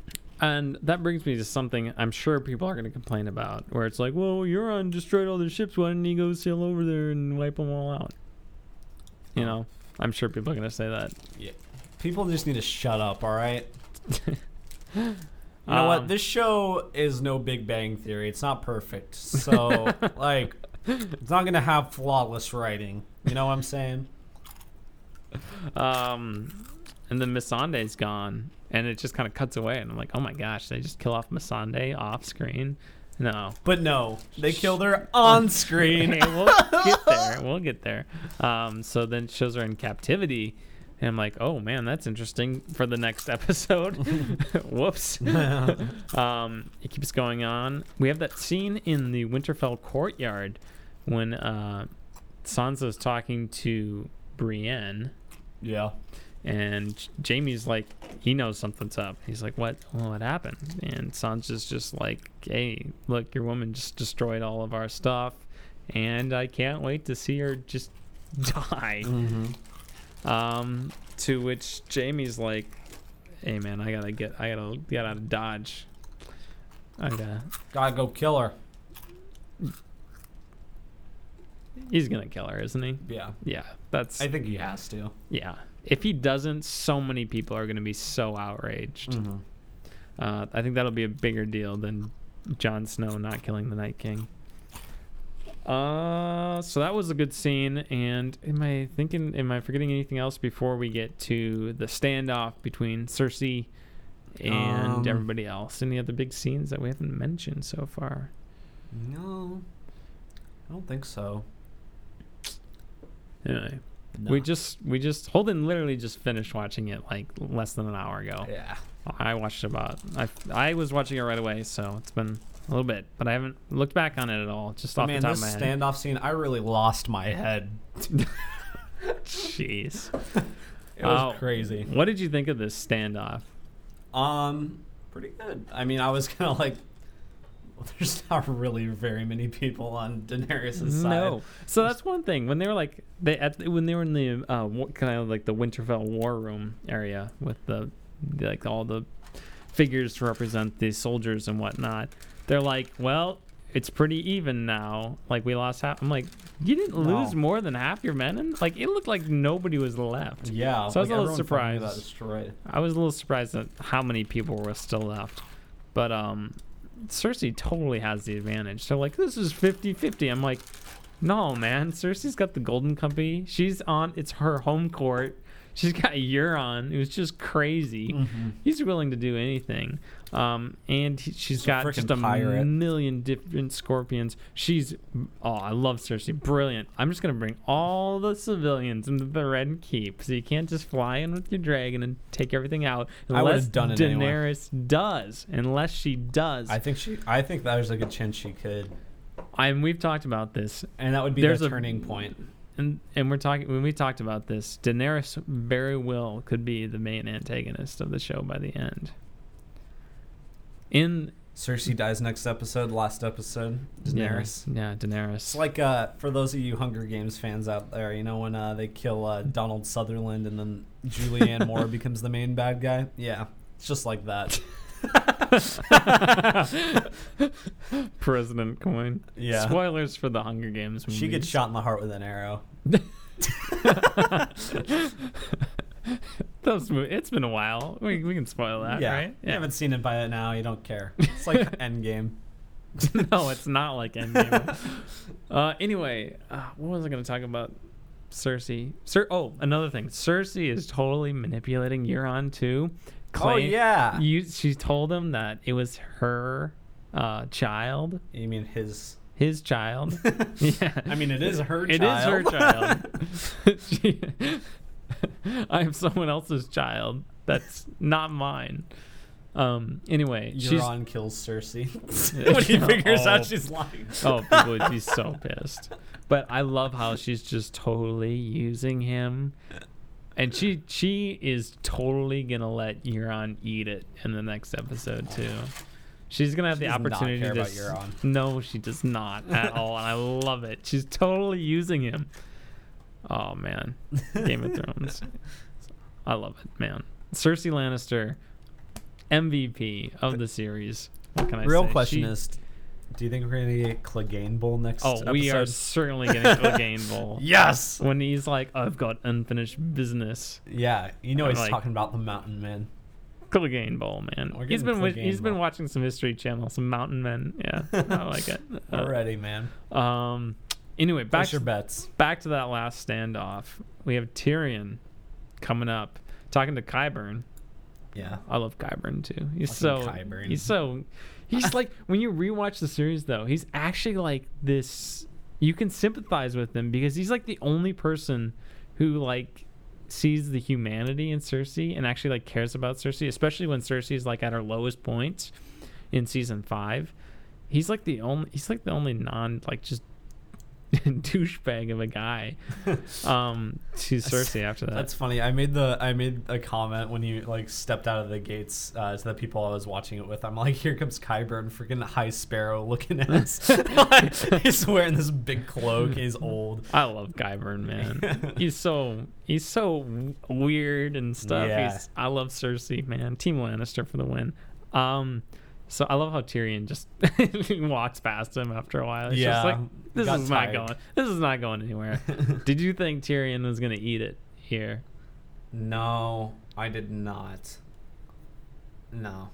And that brings me to something i'm sure people are going to complain about where it's like well Euron destroyed all their ships why didn't he go sail over there and wipe them all out you know i'm sure people are going to say that Yeah, people just need to shut up. All right. You know Um, what? This show is no Big Bang Theory. It's not perfect. So, like, it's not going to have flawless writing. You know what I'm saying? Um, and then Missandei's gone, and it just kind of cuts away, and I'm like, oh my gosh, they just kill off Missandei off screen. No, But no, they killed her on screen. Hey, we'll get there. We'll get there. Um, so then it shows her in captivity, and I'm like, oh man, that's interesting for the next episode. Whoops. um, it keeps going on. We have that scene in the Winterfell courtyard when uh, Sansa's talking to Brienne. yeah. And Jaime's like, he knows something's up. He's like, what? What happened? And Sansa's just like, hey, look, your woman just destroyed all of our stuff, and I can't wait to see her just die. Mm-hmm. Um, to which Jaime's like, hey man, I gotta get, I gotta get out of Dodge. I gotta. Gotta go kill her. He's gonna kill her, isn't he? Yeah. Yeah, that's I think he has to. yeah. If he doesn't, so many people are gonna be so outraged. Mm-hmm. Uh, I think that'll be a bigger deal than Jon Snow not killing the Night King. Uh, so that was a good scene. And am I thinking? Am I forgetting anything else before we get to the standoff between Cersei and Um, everybody else? Any other big scenes that we haven't mentioned so far? No. I don't think so. Anyway, No. we just we just Holden literally just finished watching it like less than an hour ago. Yeah. I watched about I I was watching it right away, so it's been a little bit, but I haven't looked back on it at all. Just off Man, the top of my head. standoff scene, I really lost my head. Jeez. It was Oh. crazy. What did you think of this standoff? Um, pretty good. I mean, I was kind of like, well, there's not really very many people on Daenerys' side. No. So that's one thing. When they were like they at when they were in the uh kind of like the Winterfell war room area with the like all the figures to represent the soldiers and whatnot. They're like, well, it's pretty even now. Like we lost half. I'm like, you didn't No. lose more than half your men, and like it looked like nobody was left. Yeah. So I was a little surprised. Destroyed. I was a little surprised at how many people were still left. But um Cersei totally has the advantage. So like this is 50-50. I'm like, no man, Cersei's got the Golden Company. She's on. It's her home court. She's got Euron, was just crazy. Mm-hmm. He's willing to do anything. Um, and he, she's She's a got frickin' just a pirate. million different scorpions. She's oh, I love Cersei. Brilliant. I'm just gonna bring all the civilians into the Red Keep, so you can't just fly in with your dragon and take everything out. I Unless done it anyway. Daenerys does. Unless she does. I think she. I think there's a good chance she could, I and we've talked about this, and that would be There's the a- turning point. And and we're talking when we talked about this. Daenerys very well could be the main antagonist of the show by the end. In Cersei dies next episode. Last episode, Daenerys. yeah, yeah Daenerys. It's like uh, for those of you Hunger Games fans out there, you know when uh, they kill uh, Donald Sutherland and then Julianne Moore becomes the main bad guy. Yeah, it's just like that. President Coin. Yeah. Spoilers for the Hunger Games. She gets shot in the heart with an arrow. Those it's been a while. We, we can spoil that, yeah, right? you haven't seen it by now. You don't care. It's like Endgame. no, it's not like Endgame. uh, anyway, uh, what was I going to talk about? Cersei. Cer- oh, another thing. Cersei is totally manipulating Euron too. Oh yeah. You, she told him that it was her uh, child, You mean his? his child. yeah. I mean, it is her child. It is her child. She- I am someone else's child. That's not mine. Um. Anyway, Euron kills Cersei when he figures Oh. out she's lying. oh, people would be so pissed. But I love how she's just totally using him, and she she is totally gonna let Euron eat it in the next episode too. She's gonna have She the opportunity care to. about s- Euron. No, she does not at all, and I love it. She's totally using him. Oh man, Game of Thrones. I love it, man. Cersei Lannister, MVP of the series. What can I Real say? question She- is, do you think we're gonna get Clegane Bowl next Oh, episode? we are certainly getting to a game bowl. Yes. When he's like, I've got unfinished business. Yeah, you know I'm he's like- talking about the Mountain Man. Clegane Bowl, man. He's been Clegane he's been watching some History Channel, some Mountain Men. Yeah, I like it. Uh, Already, man. Um. Anyway, back your to, bets. back to that last standoff. We have Tyrion coming up, talking to Qyburn. Yeah. I love Qyburn too. He's Fucking so he's so he's like when you rewatch the series though, he's actually like this you can sympathize with him because he's like the only person who like sees the humanity in Cersei and actually like cares about Cersei, especially when Cersei is like at her lowest point in season 5. He's like the only he's like the only non like just douchebag of a guy um to Cersei after that. That's funny. I made the I made a comment when you like stepped out of the gates uh, to the people I was watching it with. I'm like, here comes Qyburn, freaking High Sparrow looking ass. Like, he's wearing this big cloak. He's old. I love Qyburn, man. he's so he's so weird and stuff. Yeah. He's I love Cersei, man. Team Lannister for the win. Um, so I love how Tyrion just walks past him after a while. It's Yeah, just like this is tired. not going. This is not going anywhere. Did you think Tyrion was gonna eat it here? No, I did not. No.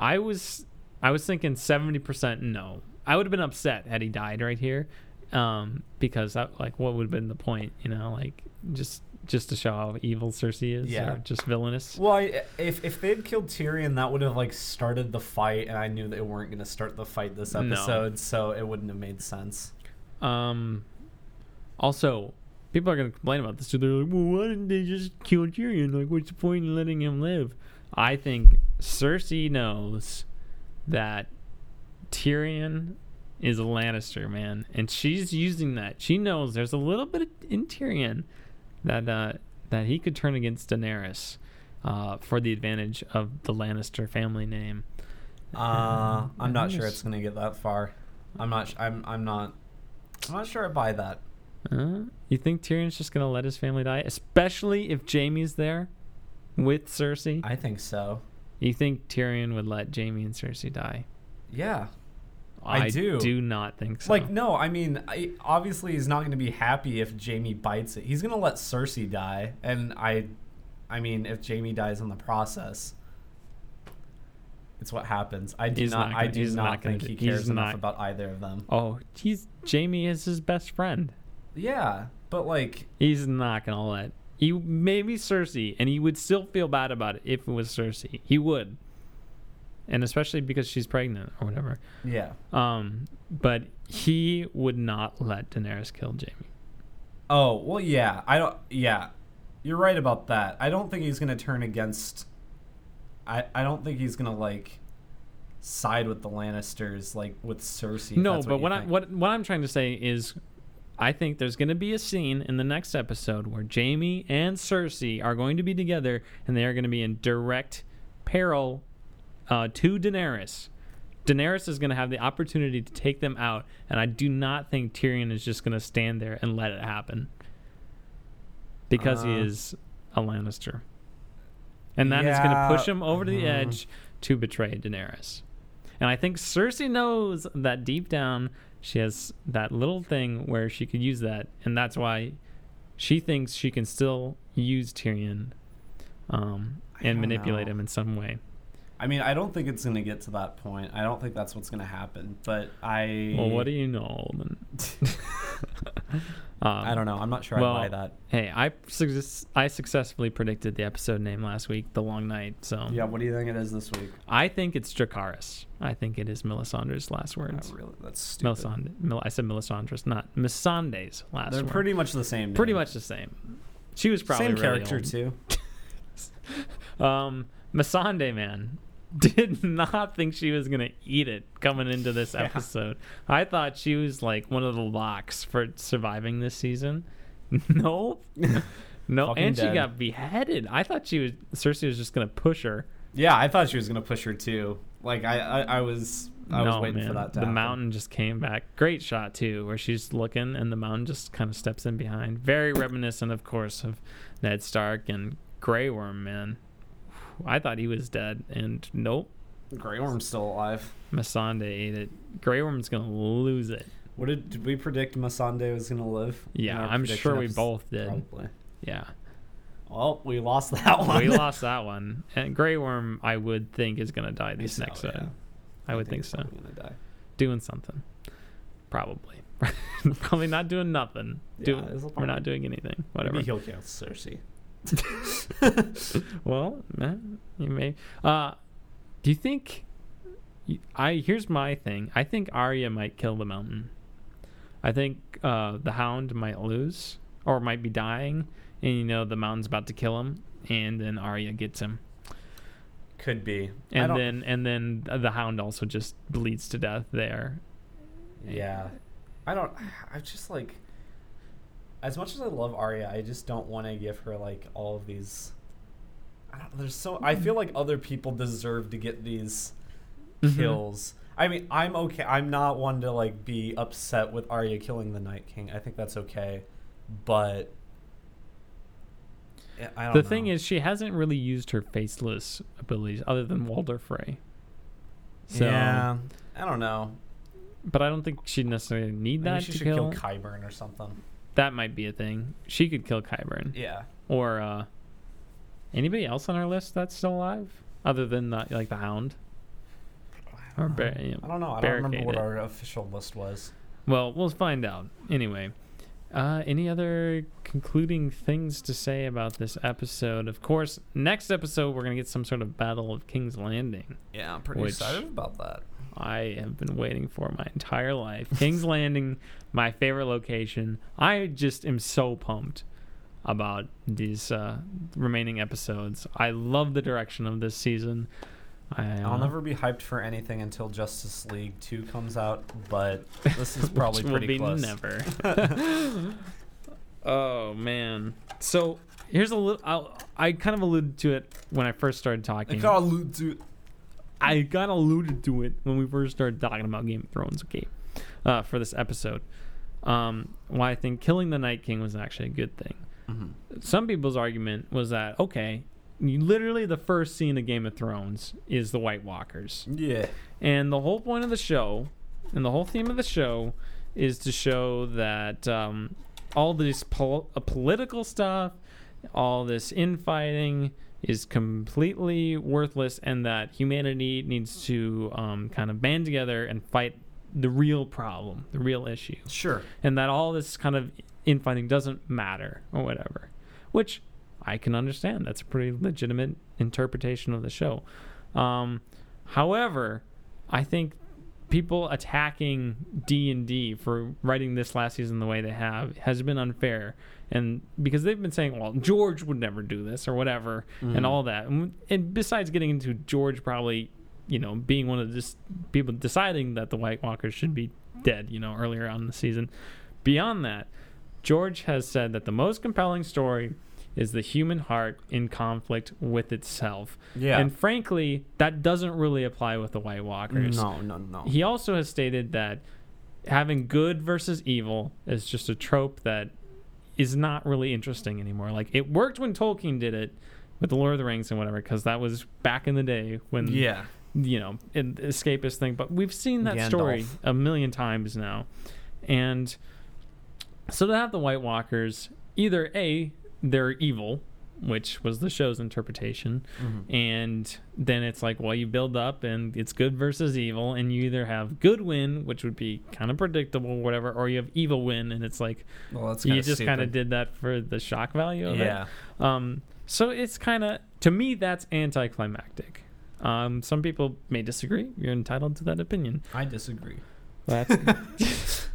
I was I was thinking seventy percent no. I would have been upset had he died right here, um, because that like what would have been the point? You know, like just just to show how evil Cersei is, Yeah. or just villainous. Well, I, if if they'd killed Tyrion, that would have like started the fight, and I knew they weren't going to start the fight this No. episode, so it wouldn't have made sense. Um, also, people are gonna complain about this too. They're like, "Well, why didn't they just kill Tyrion? Like, what's the point in letting him live?" I think Cersei knows that Tyrion is a Lannister, man, and she's using that. She knows there's a little bit in Tyrion that uh, that he could turn against Daenerys uh, for the advantage of the Lannister family name. Uh, I'm not sure it's going to get that far. I'm not. Sh- I'm. I'm not. I'm not sure I buy that. Uh, you think Tyrion's just gonna let his family die, especially if Jaime's there with Cersei? I think so. you think Tyrion would let Jaime and Cersei die? Yeah. I do. Do not think so. Like no, I mean, I, obviously he's not going to be happy if Jaime bites it. He's going to let Cersei die, and I, I mean, if Jaime dies in the process, It's what happens. I do He's not. not I gonna- do he's not not think do- he cares enough not- about either of them. Oh, he's Jaime is his best friend. Yeah, but like, He's not gonna let you. Maybe Cersei, and he would still feel bad about it if it was Cersei. He would, and especially because she's pregnant or whatever. yeah. Um, but he would not let Daenerys kill Jaime. Oh well, yeah. I don't. Yeah, you're right about that. I don't think he's gonna turn against. I I don't think he's gonna like side with the Lannisters like with Cersei. No, but you what I think. what what I'm trying to say is, I think there's going to be a scene in the next episode where Jaime and Cersei are going to be together, and they are going to be in direct peril uh, to Daenerys. Daenerys is going to have the opportunity to take them out, and I do not think Tyrion is just going to stand there and let it happen because he Uh, is a Lannister, and that is going to push him over the mhm. edge to betray Daenerys. And I think Cersei knows that deep down she has that little thing where she could use that, and that's why she thinks she can still use Tyrion um, and manipulate know. him in some way. I mean, I don't think it's gonna get to that point. I don't think that's what's gonna happen. But I. Well, what do you know, um, I don't know. I'm not sure well, I buy that. Hey, I success- I successfully predicted the episode name last week, The Long Night. So Yeah. What do you think it is this week? I think it's Dracarys. I think it is Melisandre's last words. Oh, really? That's stupid. Melisande. Mel- I said Melisandre's, not Missandei's last They're word. pretty much the same. pretty name. much the same. She was probably same really character old. too. Um, Missandei man did not think she was gonna eat it coming into this Yeah. episode. I thought she was like one of the locks for surviving this season. no, no, Fucking and she got beheaded. I thought she was Cersei was just gonna push her. Yeah, I thought she was gonna push her too. Like I, I, I was, I was waiting man. for that to the happen. mountain just came back. Great shot too, where she's looking and the mountain just kind of steps in behind. Very reminiscent, of course, of Ned Stark and Grey Worm. Man, I thought he was dead, and nope. Grey Worm's still alive. Missandei ate it. Grey Worm's gonna lose it. What did, did we predict Missandei was gonna live? Yeah, I'm sure we both did. Probably. Yeah, Well, we lost that one. we lost that one. And Grey Worm, I would think, is gonna die this So, next yeah. episode. I would think he's so. Gonna die. Doing something, probably. probably not doing nothing. Yeah, a we're not doing anything. Whatever. Maybe he'll kill Cersei. well, man, you may. Uh, do you think? I here's my thing. I think Arya might kill the Mountain. I think uh, the Hound might lose or might be dying, and you know the Mountain's about to kill him, and then Arya gets him, Could be. And then and then the Hound also just bleeds to death there. Yeah. I don't. I just like. As much as I love Arya, I just don't want to give her like all of these. I don't. There's so. I feel like other people deserve to get these Mhm. kills. I mean, I'm okay. I'm not one to like be upset with Arya killing the Night King. I think that's okay, but I don't The know. thing is, she hasn't really used her faceless abilities other than Walder Frey. So, yeah, I don't know. but I don't think she necessarily need Maybe that she to should kill. kill Qyburn or something. That might be a thing. She could kill Qyburn Yeah. or uh, anybody else on our list that's still alive, other than the, like the Hound. Or Bar- you know, I don't know. I don't remember what it. our official list was. Well, we'll find out. Anyway, uh, any other concluding things to say about this episode? Of course, next episode we're gonna get some sort of Battle of King's Landing. Yeah, I'm pretty Which- excited about that. I have been waiting for my entire life. King's Landing, my favorite location. I just am so pumped about these uh, remaining episodes. I love the direction of this season. I, uh, I'll never be hyped for anything until Justice League 2 comes out, but this is probably will pretty be close. never. oh man. So here's a little. I'll, I kind of alluded to it when I first started I talking. gotta allude to I got alluded to it when we first started talking about Game of Thrones. Okay, uh, for this episode, um, why I think killing the Night King was actually a good thing. Some people's argument was that okay, you, literally the first scene of Game of Thrones is the White Walkers, Yeah. and the whole point of the show, and the whole theme of the show, is to show that um, all this pol- uh, political stuff, all this infighting, is completely worthless and that humanity needs to um, kind of band together and fight the real problem, the real issue Sure. and that all this kind of infighting doesn't matter or whatever, which I can understand. That's a pretty legitimate interpretation of the show. Um, however, I think people attacking D and D for writing this last season the way they have has been unfair, and because they've been saying, "Well, George would never do this" or whatever, and mm-hmm. all that, and, and besides getting into George probably, you know, being one of the dis- people deciding that the White Walkers should be dead, you know, earlier on in the season. Beyond that, George has said that the most compelling story is the human heart in conflict with itself. Yeah. And frankly, that doesn't really apply with the White Walkers. no, no, no. He also has stated that having good versus evil is just a trope that is not really interesting anymore. Like it worked when Tolkien did it with the Lord of the Rings and whatever, because that was back in the day when yeah. you know, an escapist thing. But we've seen that story a million times now. And so to have the White Walkers, either A, they're evil, which was the show's interpretation, Mm-hmm. and then it's like, well, you build up and it's good versus evil, and you either have good win, which would be kind of predictable, whatever, or you have evil win, and it's like Well, that's you just kind of did that for the shock value of it. Yeah. Um, so it's kind of to me that's anticlimactic. Um, some people may disagree. You're entitled to that opinion. I disagree. That's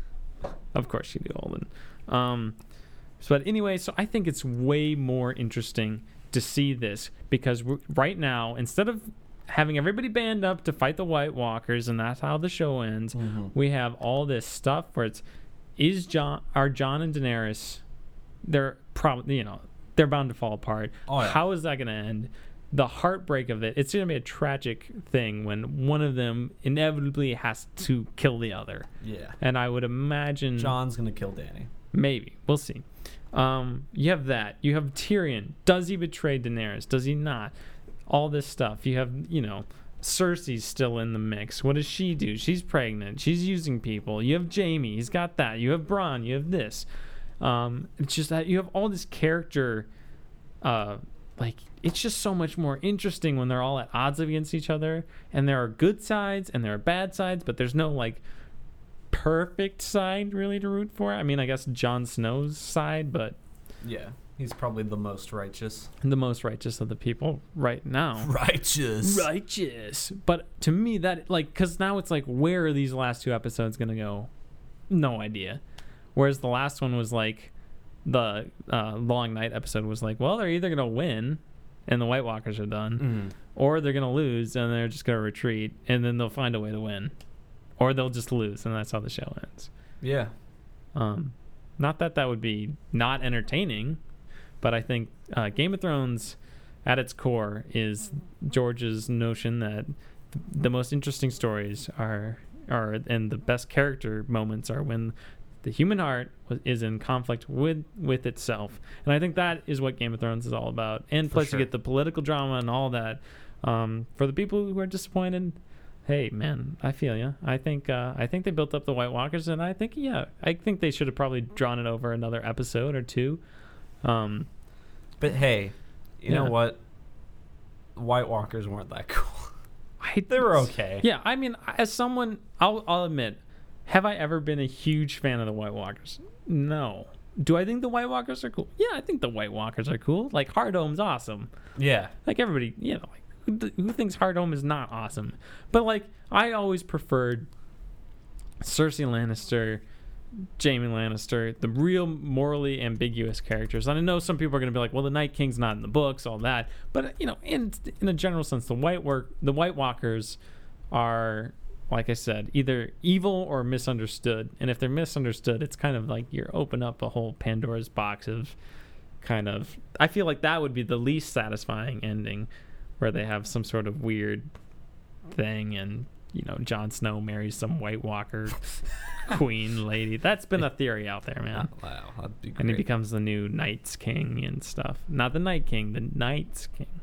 of course you do, Holden. Um, but anyway, so I think it's way more interesting to see this because right now, instead of having everybody band up to fight the White Walkers, and that's how the show ends, Mhm. we have all this stuff where it's is Jon are Jon and Daenerys they're probably you know they're bound to fall apart. Oh, yeah. How is that going to end? The heartbreak of it. It's going to be a tragic thing when one of them inevitably has to kill the other. Yeah. And I would imagine Jon's gonna kill Dany. Maybe we'll see. Um, you have that. You have Tyrion. Does he betray Daenerys? Does he not? All this stuff. You have you know Cersei's still in the mix. What does she do? She's pregnant. She's using people. You have Jaime. He's got that. You have Bronn. You have this. Um, it's just that you have all this character. Uh, like it's just so much more interesting when they're all at odds against each other, and there are good sides and there are bad sides, but there's no like perfect side really to root for. I mean, I guess Jon Snow's side, but Yeah. He's probably the most righteous. the most righteous of the people right now. Righteous. Righteous. But to me, that, like, because now it's like, where are these last two episodes going to go? No idea. Whereas the last one was like, the uh, Long Night episode was like, well, they're either going to win and the White Walkers are done, Mm. or they're going to lose and they're just going to retreat and then they'll find a way to win. Or they'll just lose and that's how the show ends. Yeah. Um, not that that would be not entertaining, but I think uh, Game of Thrones, at its core, is George's notion that the most interesting stories are are and the best character moments are when the human heart was, is in conflict with with itself, and I think that is what Game of Thrones is all about. And For plus, sure. you get the political drama and all that. Um, for the people who are disappointed, hey man, I feel you. I think uh, I think they built up the White Walkers, and I think yeah, I think they should have probably drawn it over another episode or two. Um, But hey, you know what? White Walkers weren't that cool. I, they were okay. Yeah, I mean, as someone, I'll I'll admit, have I ever been a huge fan of the White Walkers? No. Do I think the White Walkers are cool? Yeah, I think the White Walkers are cool. Like Hardhome's awesome. Yeah. Like everybody, you know, like who, th- who thinks Hardhome is not awesome? But like, I always preferred Cersei Lannister, Jaime Lannister, the real morally ambiguous characters. And I know some people are going to be like, "Well, the Night King's not in the books, all that." But you know, in in a general sense, the White work, the White Walkers are, like I said, either evil or misunderstood. And if they're misunderstood, it's kind of like you're open up a whole Pandora's box of kind of. I feel like that would be the least satisfying ending, where they have some sort of weird thing and you know Jon Snow marries some White Walker queen lady. That's been a theory out there, man. wow, that'd be great. And he becomes the new Knights King and stuff. Not the Night King, the Knights King.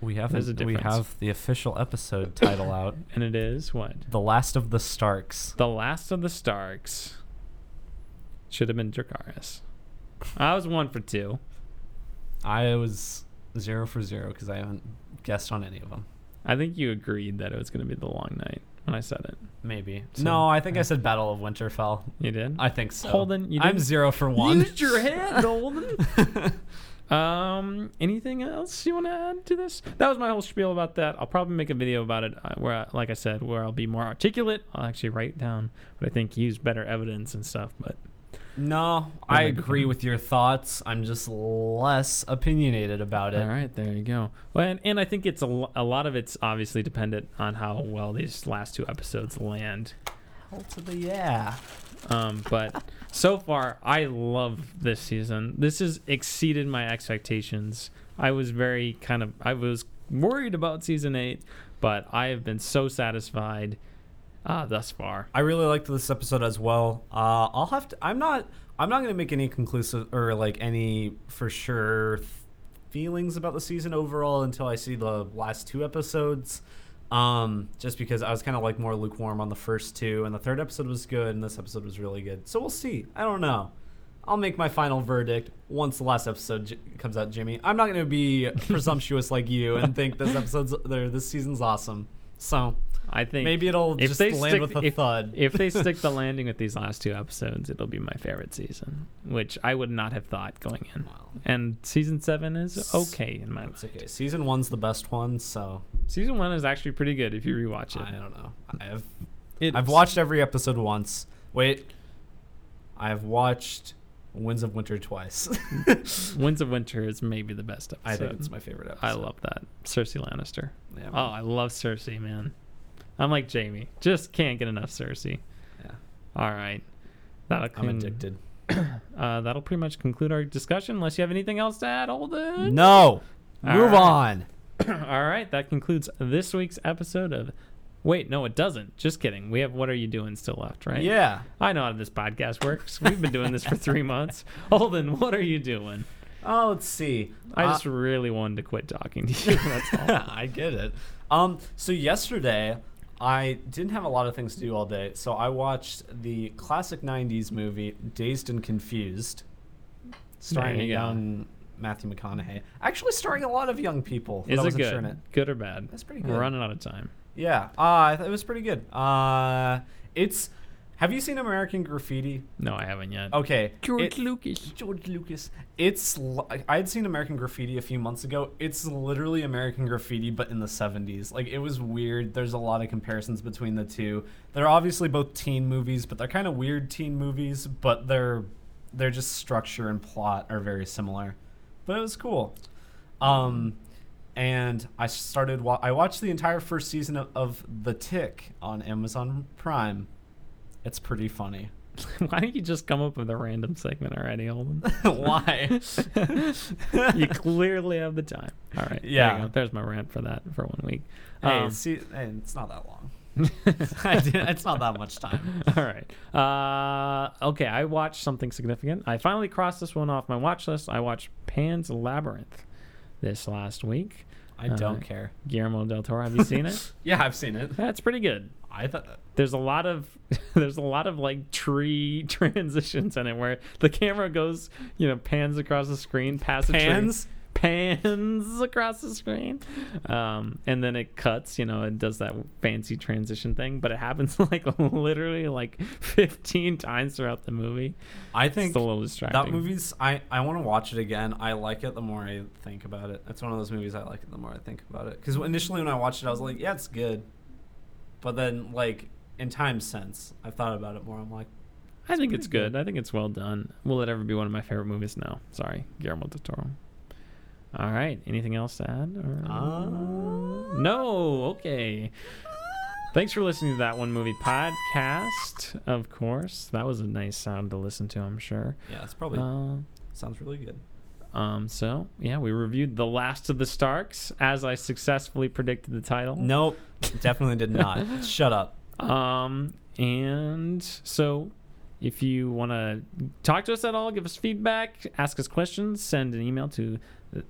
we have There's a we difference. have the official episode title out. And it is what? The Last of the Starks. The Last of the Starks. Should have been Dracarys. I was one for two. I was zero for zero because I haven't guessed on any of them. I think you agreed that it was going to be the long night when I said it. Maybe. So- no, I think I said Battle of Winterfell. You did. I think so. Holden, you I'm zero for one. Use your head, Holden. um, anything else you want to add to this? That was my whole spiel about that. I'll probably make a video about it uh, where, I, like I said, where I'll be more articulate. I'll actually write down what I think, use better evidence and stuff. But no, I agree with your thoughts. I'm just less opinionated about it. all right, there you go. Well, and, and I think it's a, a lot of it's obviously dependent on how well these last two episodes land. Ultimately, yeah. Um, but so far, I love this season. This has exceeded my expectations. I was very kind of I was worried about season eight, but I have been so satisfied uh, thus far. I really liked this episode as well. Uh, I'll have to. I'm not. I'm not going to make any conclusive or like any for sure th- feelings about the season overall until I see the last two episodes. Um, just because I was kind of like more lukewarm on the first two, and the third episode was good, and this episode was really good. So we'll see. I don't know. I'll make my final verdict once the last episode j- comes out, Jimmy. I'm not going to be presumptuous like you and think this episode's or this season's awesome. So I think maybe it'll if just they land stick, with a if, thud. if they stick the landing with these last two episodes, it'll be my favorite season, which I would not have thought going in. Well, And season seven is okay in my It's mind. okay. Season one's the best one, so Season one is actually pretty good if you rewatch it. I don't know. I've It's- I've watched every episode once. Wait, I've watched Winds of Winter twice. Winds of Winter is maybe the best episode. I think it's my favorite episode. I love that. Cersei Lannister. Yeah, Oh, I love Cersei, man. I'm like Jaime. Just can't get enough Cersei. yeah. All right. That'll I'm addicted. Uh, that'll pretty much conclude our discussion. Unless you have anything else to add, Holden. No, All move right. on. All right. That concludes this week's episode of. Wait, no, it doesn't. Just kidding. We have What Are You Doing still left, right? Yeah. I know how this podcast works. We've been doing this for three months. Holden, what are you doing? Oh, let's see. I Uh, just really wanted to quit talking to you. That's all. I get it. Um, so yesterday I didn't have a lot of things to do all day, so I watched the classic '90s movie Dazed and Confused, starring a you young Matthew McConaughey. Actually, starring a lot of young people. Is it wasn't good? sure it. Good or bad? That's pretty good. We're running out of time. Yeah, uh, it was pretty good. Uh, it's. Have you seen American Graffiti? No, I haven't yet. Okay, it- Lucas. George Lucas. It's li- I had seen American Graffiti a few months ago. It's literally American Graffiti, but in the '70s. Like it was weird. There's a lot of comparisons between the two. They're obviously both teen movies, but they're kind of weird teen movies. But they're they're just structure and plot are very similar. But it was cool. Um, and I started. Wa- I watched the entire first season of, of The Tick on Amazon Prime. It's pretty funny. Why don't you just come up with a random segment already, Holden? Why? you clearly have the time. All right. There Yeah. go. There's my rant for that for one week. Hey, Um, see, hey, it's not that long. It's not that much time. All right. Uh, okay, I watched something significant. I finally crossed this one off my watch list. I watched Pan's Labyrinth this last week. I don't Uh, care. Guillermo del Toro. Have you seen it? Yeah, I've seen it. That's pretty good. I thought There's a lot of there's a lot of like tree transitions in it where the camera goes, you know, pans across the screen, past Pans? pans across the screen, um, and then it cuts. You know, it does that fancy transition thing, but it happens like literally like 15 times throughout the movie. I It's think a little distracting. that movie's. I I want to watch it again. I like it the more I think about it. It's one of those movies I like it the more I think about it. Because initially when I watched it, I was like, yeah, it's good. But then like in time since I've thought about it more, I'm like, I think it's good. good. I think it's well done. Will it ever be one of my favorite movies? No. Sorry, Guillermo del Toro. All right. Anything else to add? Or... Uh, No. Okay. Thanks for listening to that one movie podcast. Of course, that was a nice sound to listen to. I'm sure. yeah, it's probably Uh, sounds really good. Um. So yeah, we reviewed the Last of the Starks as I successfully predicted the title. Nope, definitely did not. Shut up. Um, and so if you want to talk to us at all, give us feedback, ask us questions, send an email to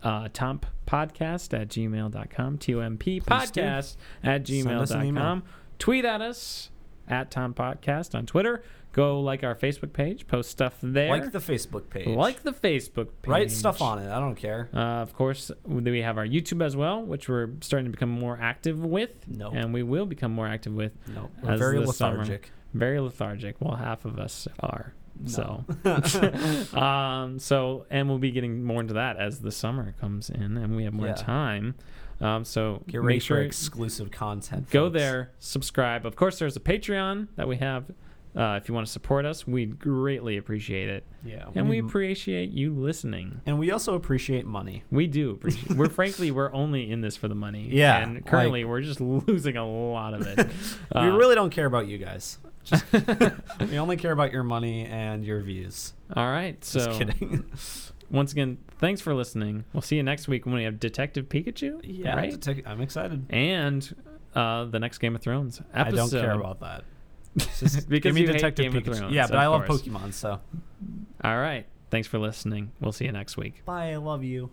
uh, tompodcast at gmail.com, T-O-M-P podcast at Send us an email. gmail.com. Tweet at us at Tom Podcast on Twitter. Go like our Facebook page, post stuff there. Like the Facebook page. Like the Facebook page. Write stuff on it. I don't care. Uh, of course, we have our YouTube as well, which we're starting to become more active with. Nope. And we will become more active with. No, as very the summer- lethargic. Very lethargic. Well, half of us are. No. So, um, so and we'll be getting more into that as the summer comes in and we have more Yeah. time. Um, so Get ready make for sure exclusive content. go folks. there, subscribe. Of course, there's a Patreon that we have. Uh, if you want to support us, we'd greatly appreciate it, Yeah, and we need- appreciate you listening. and we also appreciate money. We do appreciate. we're frankly, we're only in this for the money. Yeah, and currently we're just losing a lot of it. we Uh, really don't care about you guys. Just, we only care about your money and your views. All right. Just So kidding. once again, thanks for listening. We'll see you next week when we have Detective Pikachu. yeah, Right. to take- I'm excited. and uh, the next Game of Thrones episode. I don't care about that. Just Because give me you hate Detective Game of Pikachu. Thrones, yeah, but I love course. Pokemon, so All right. Thanks for listening. We'll see you next week. bye. I love you.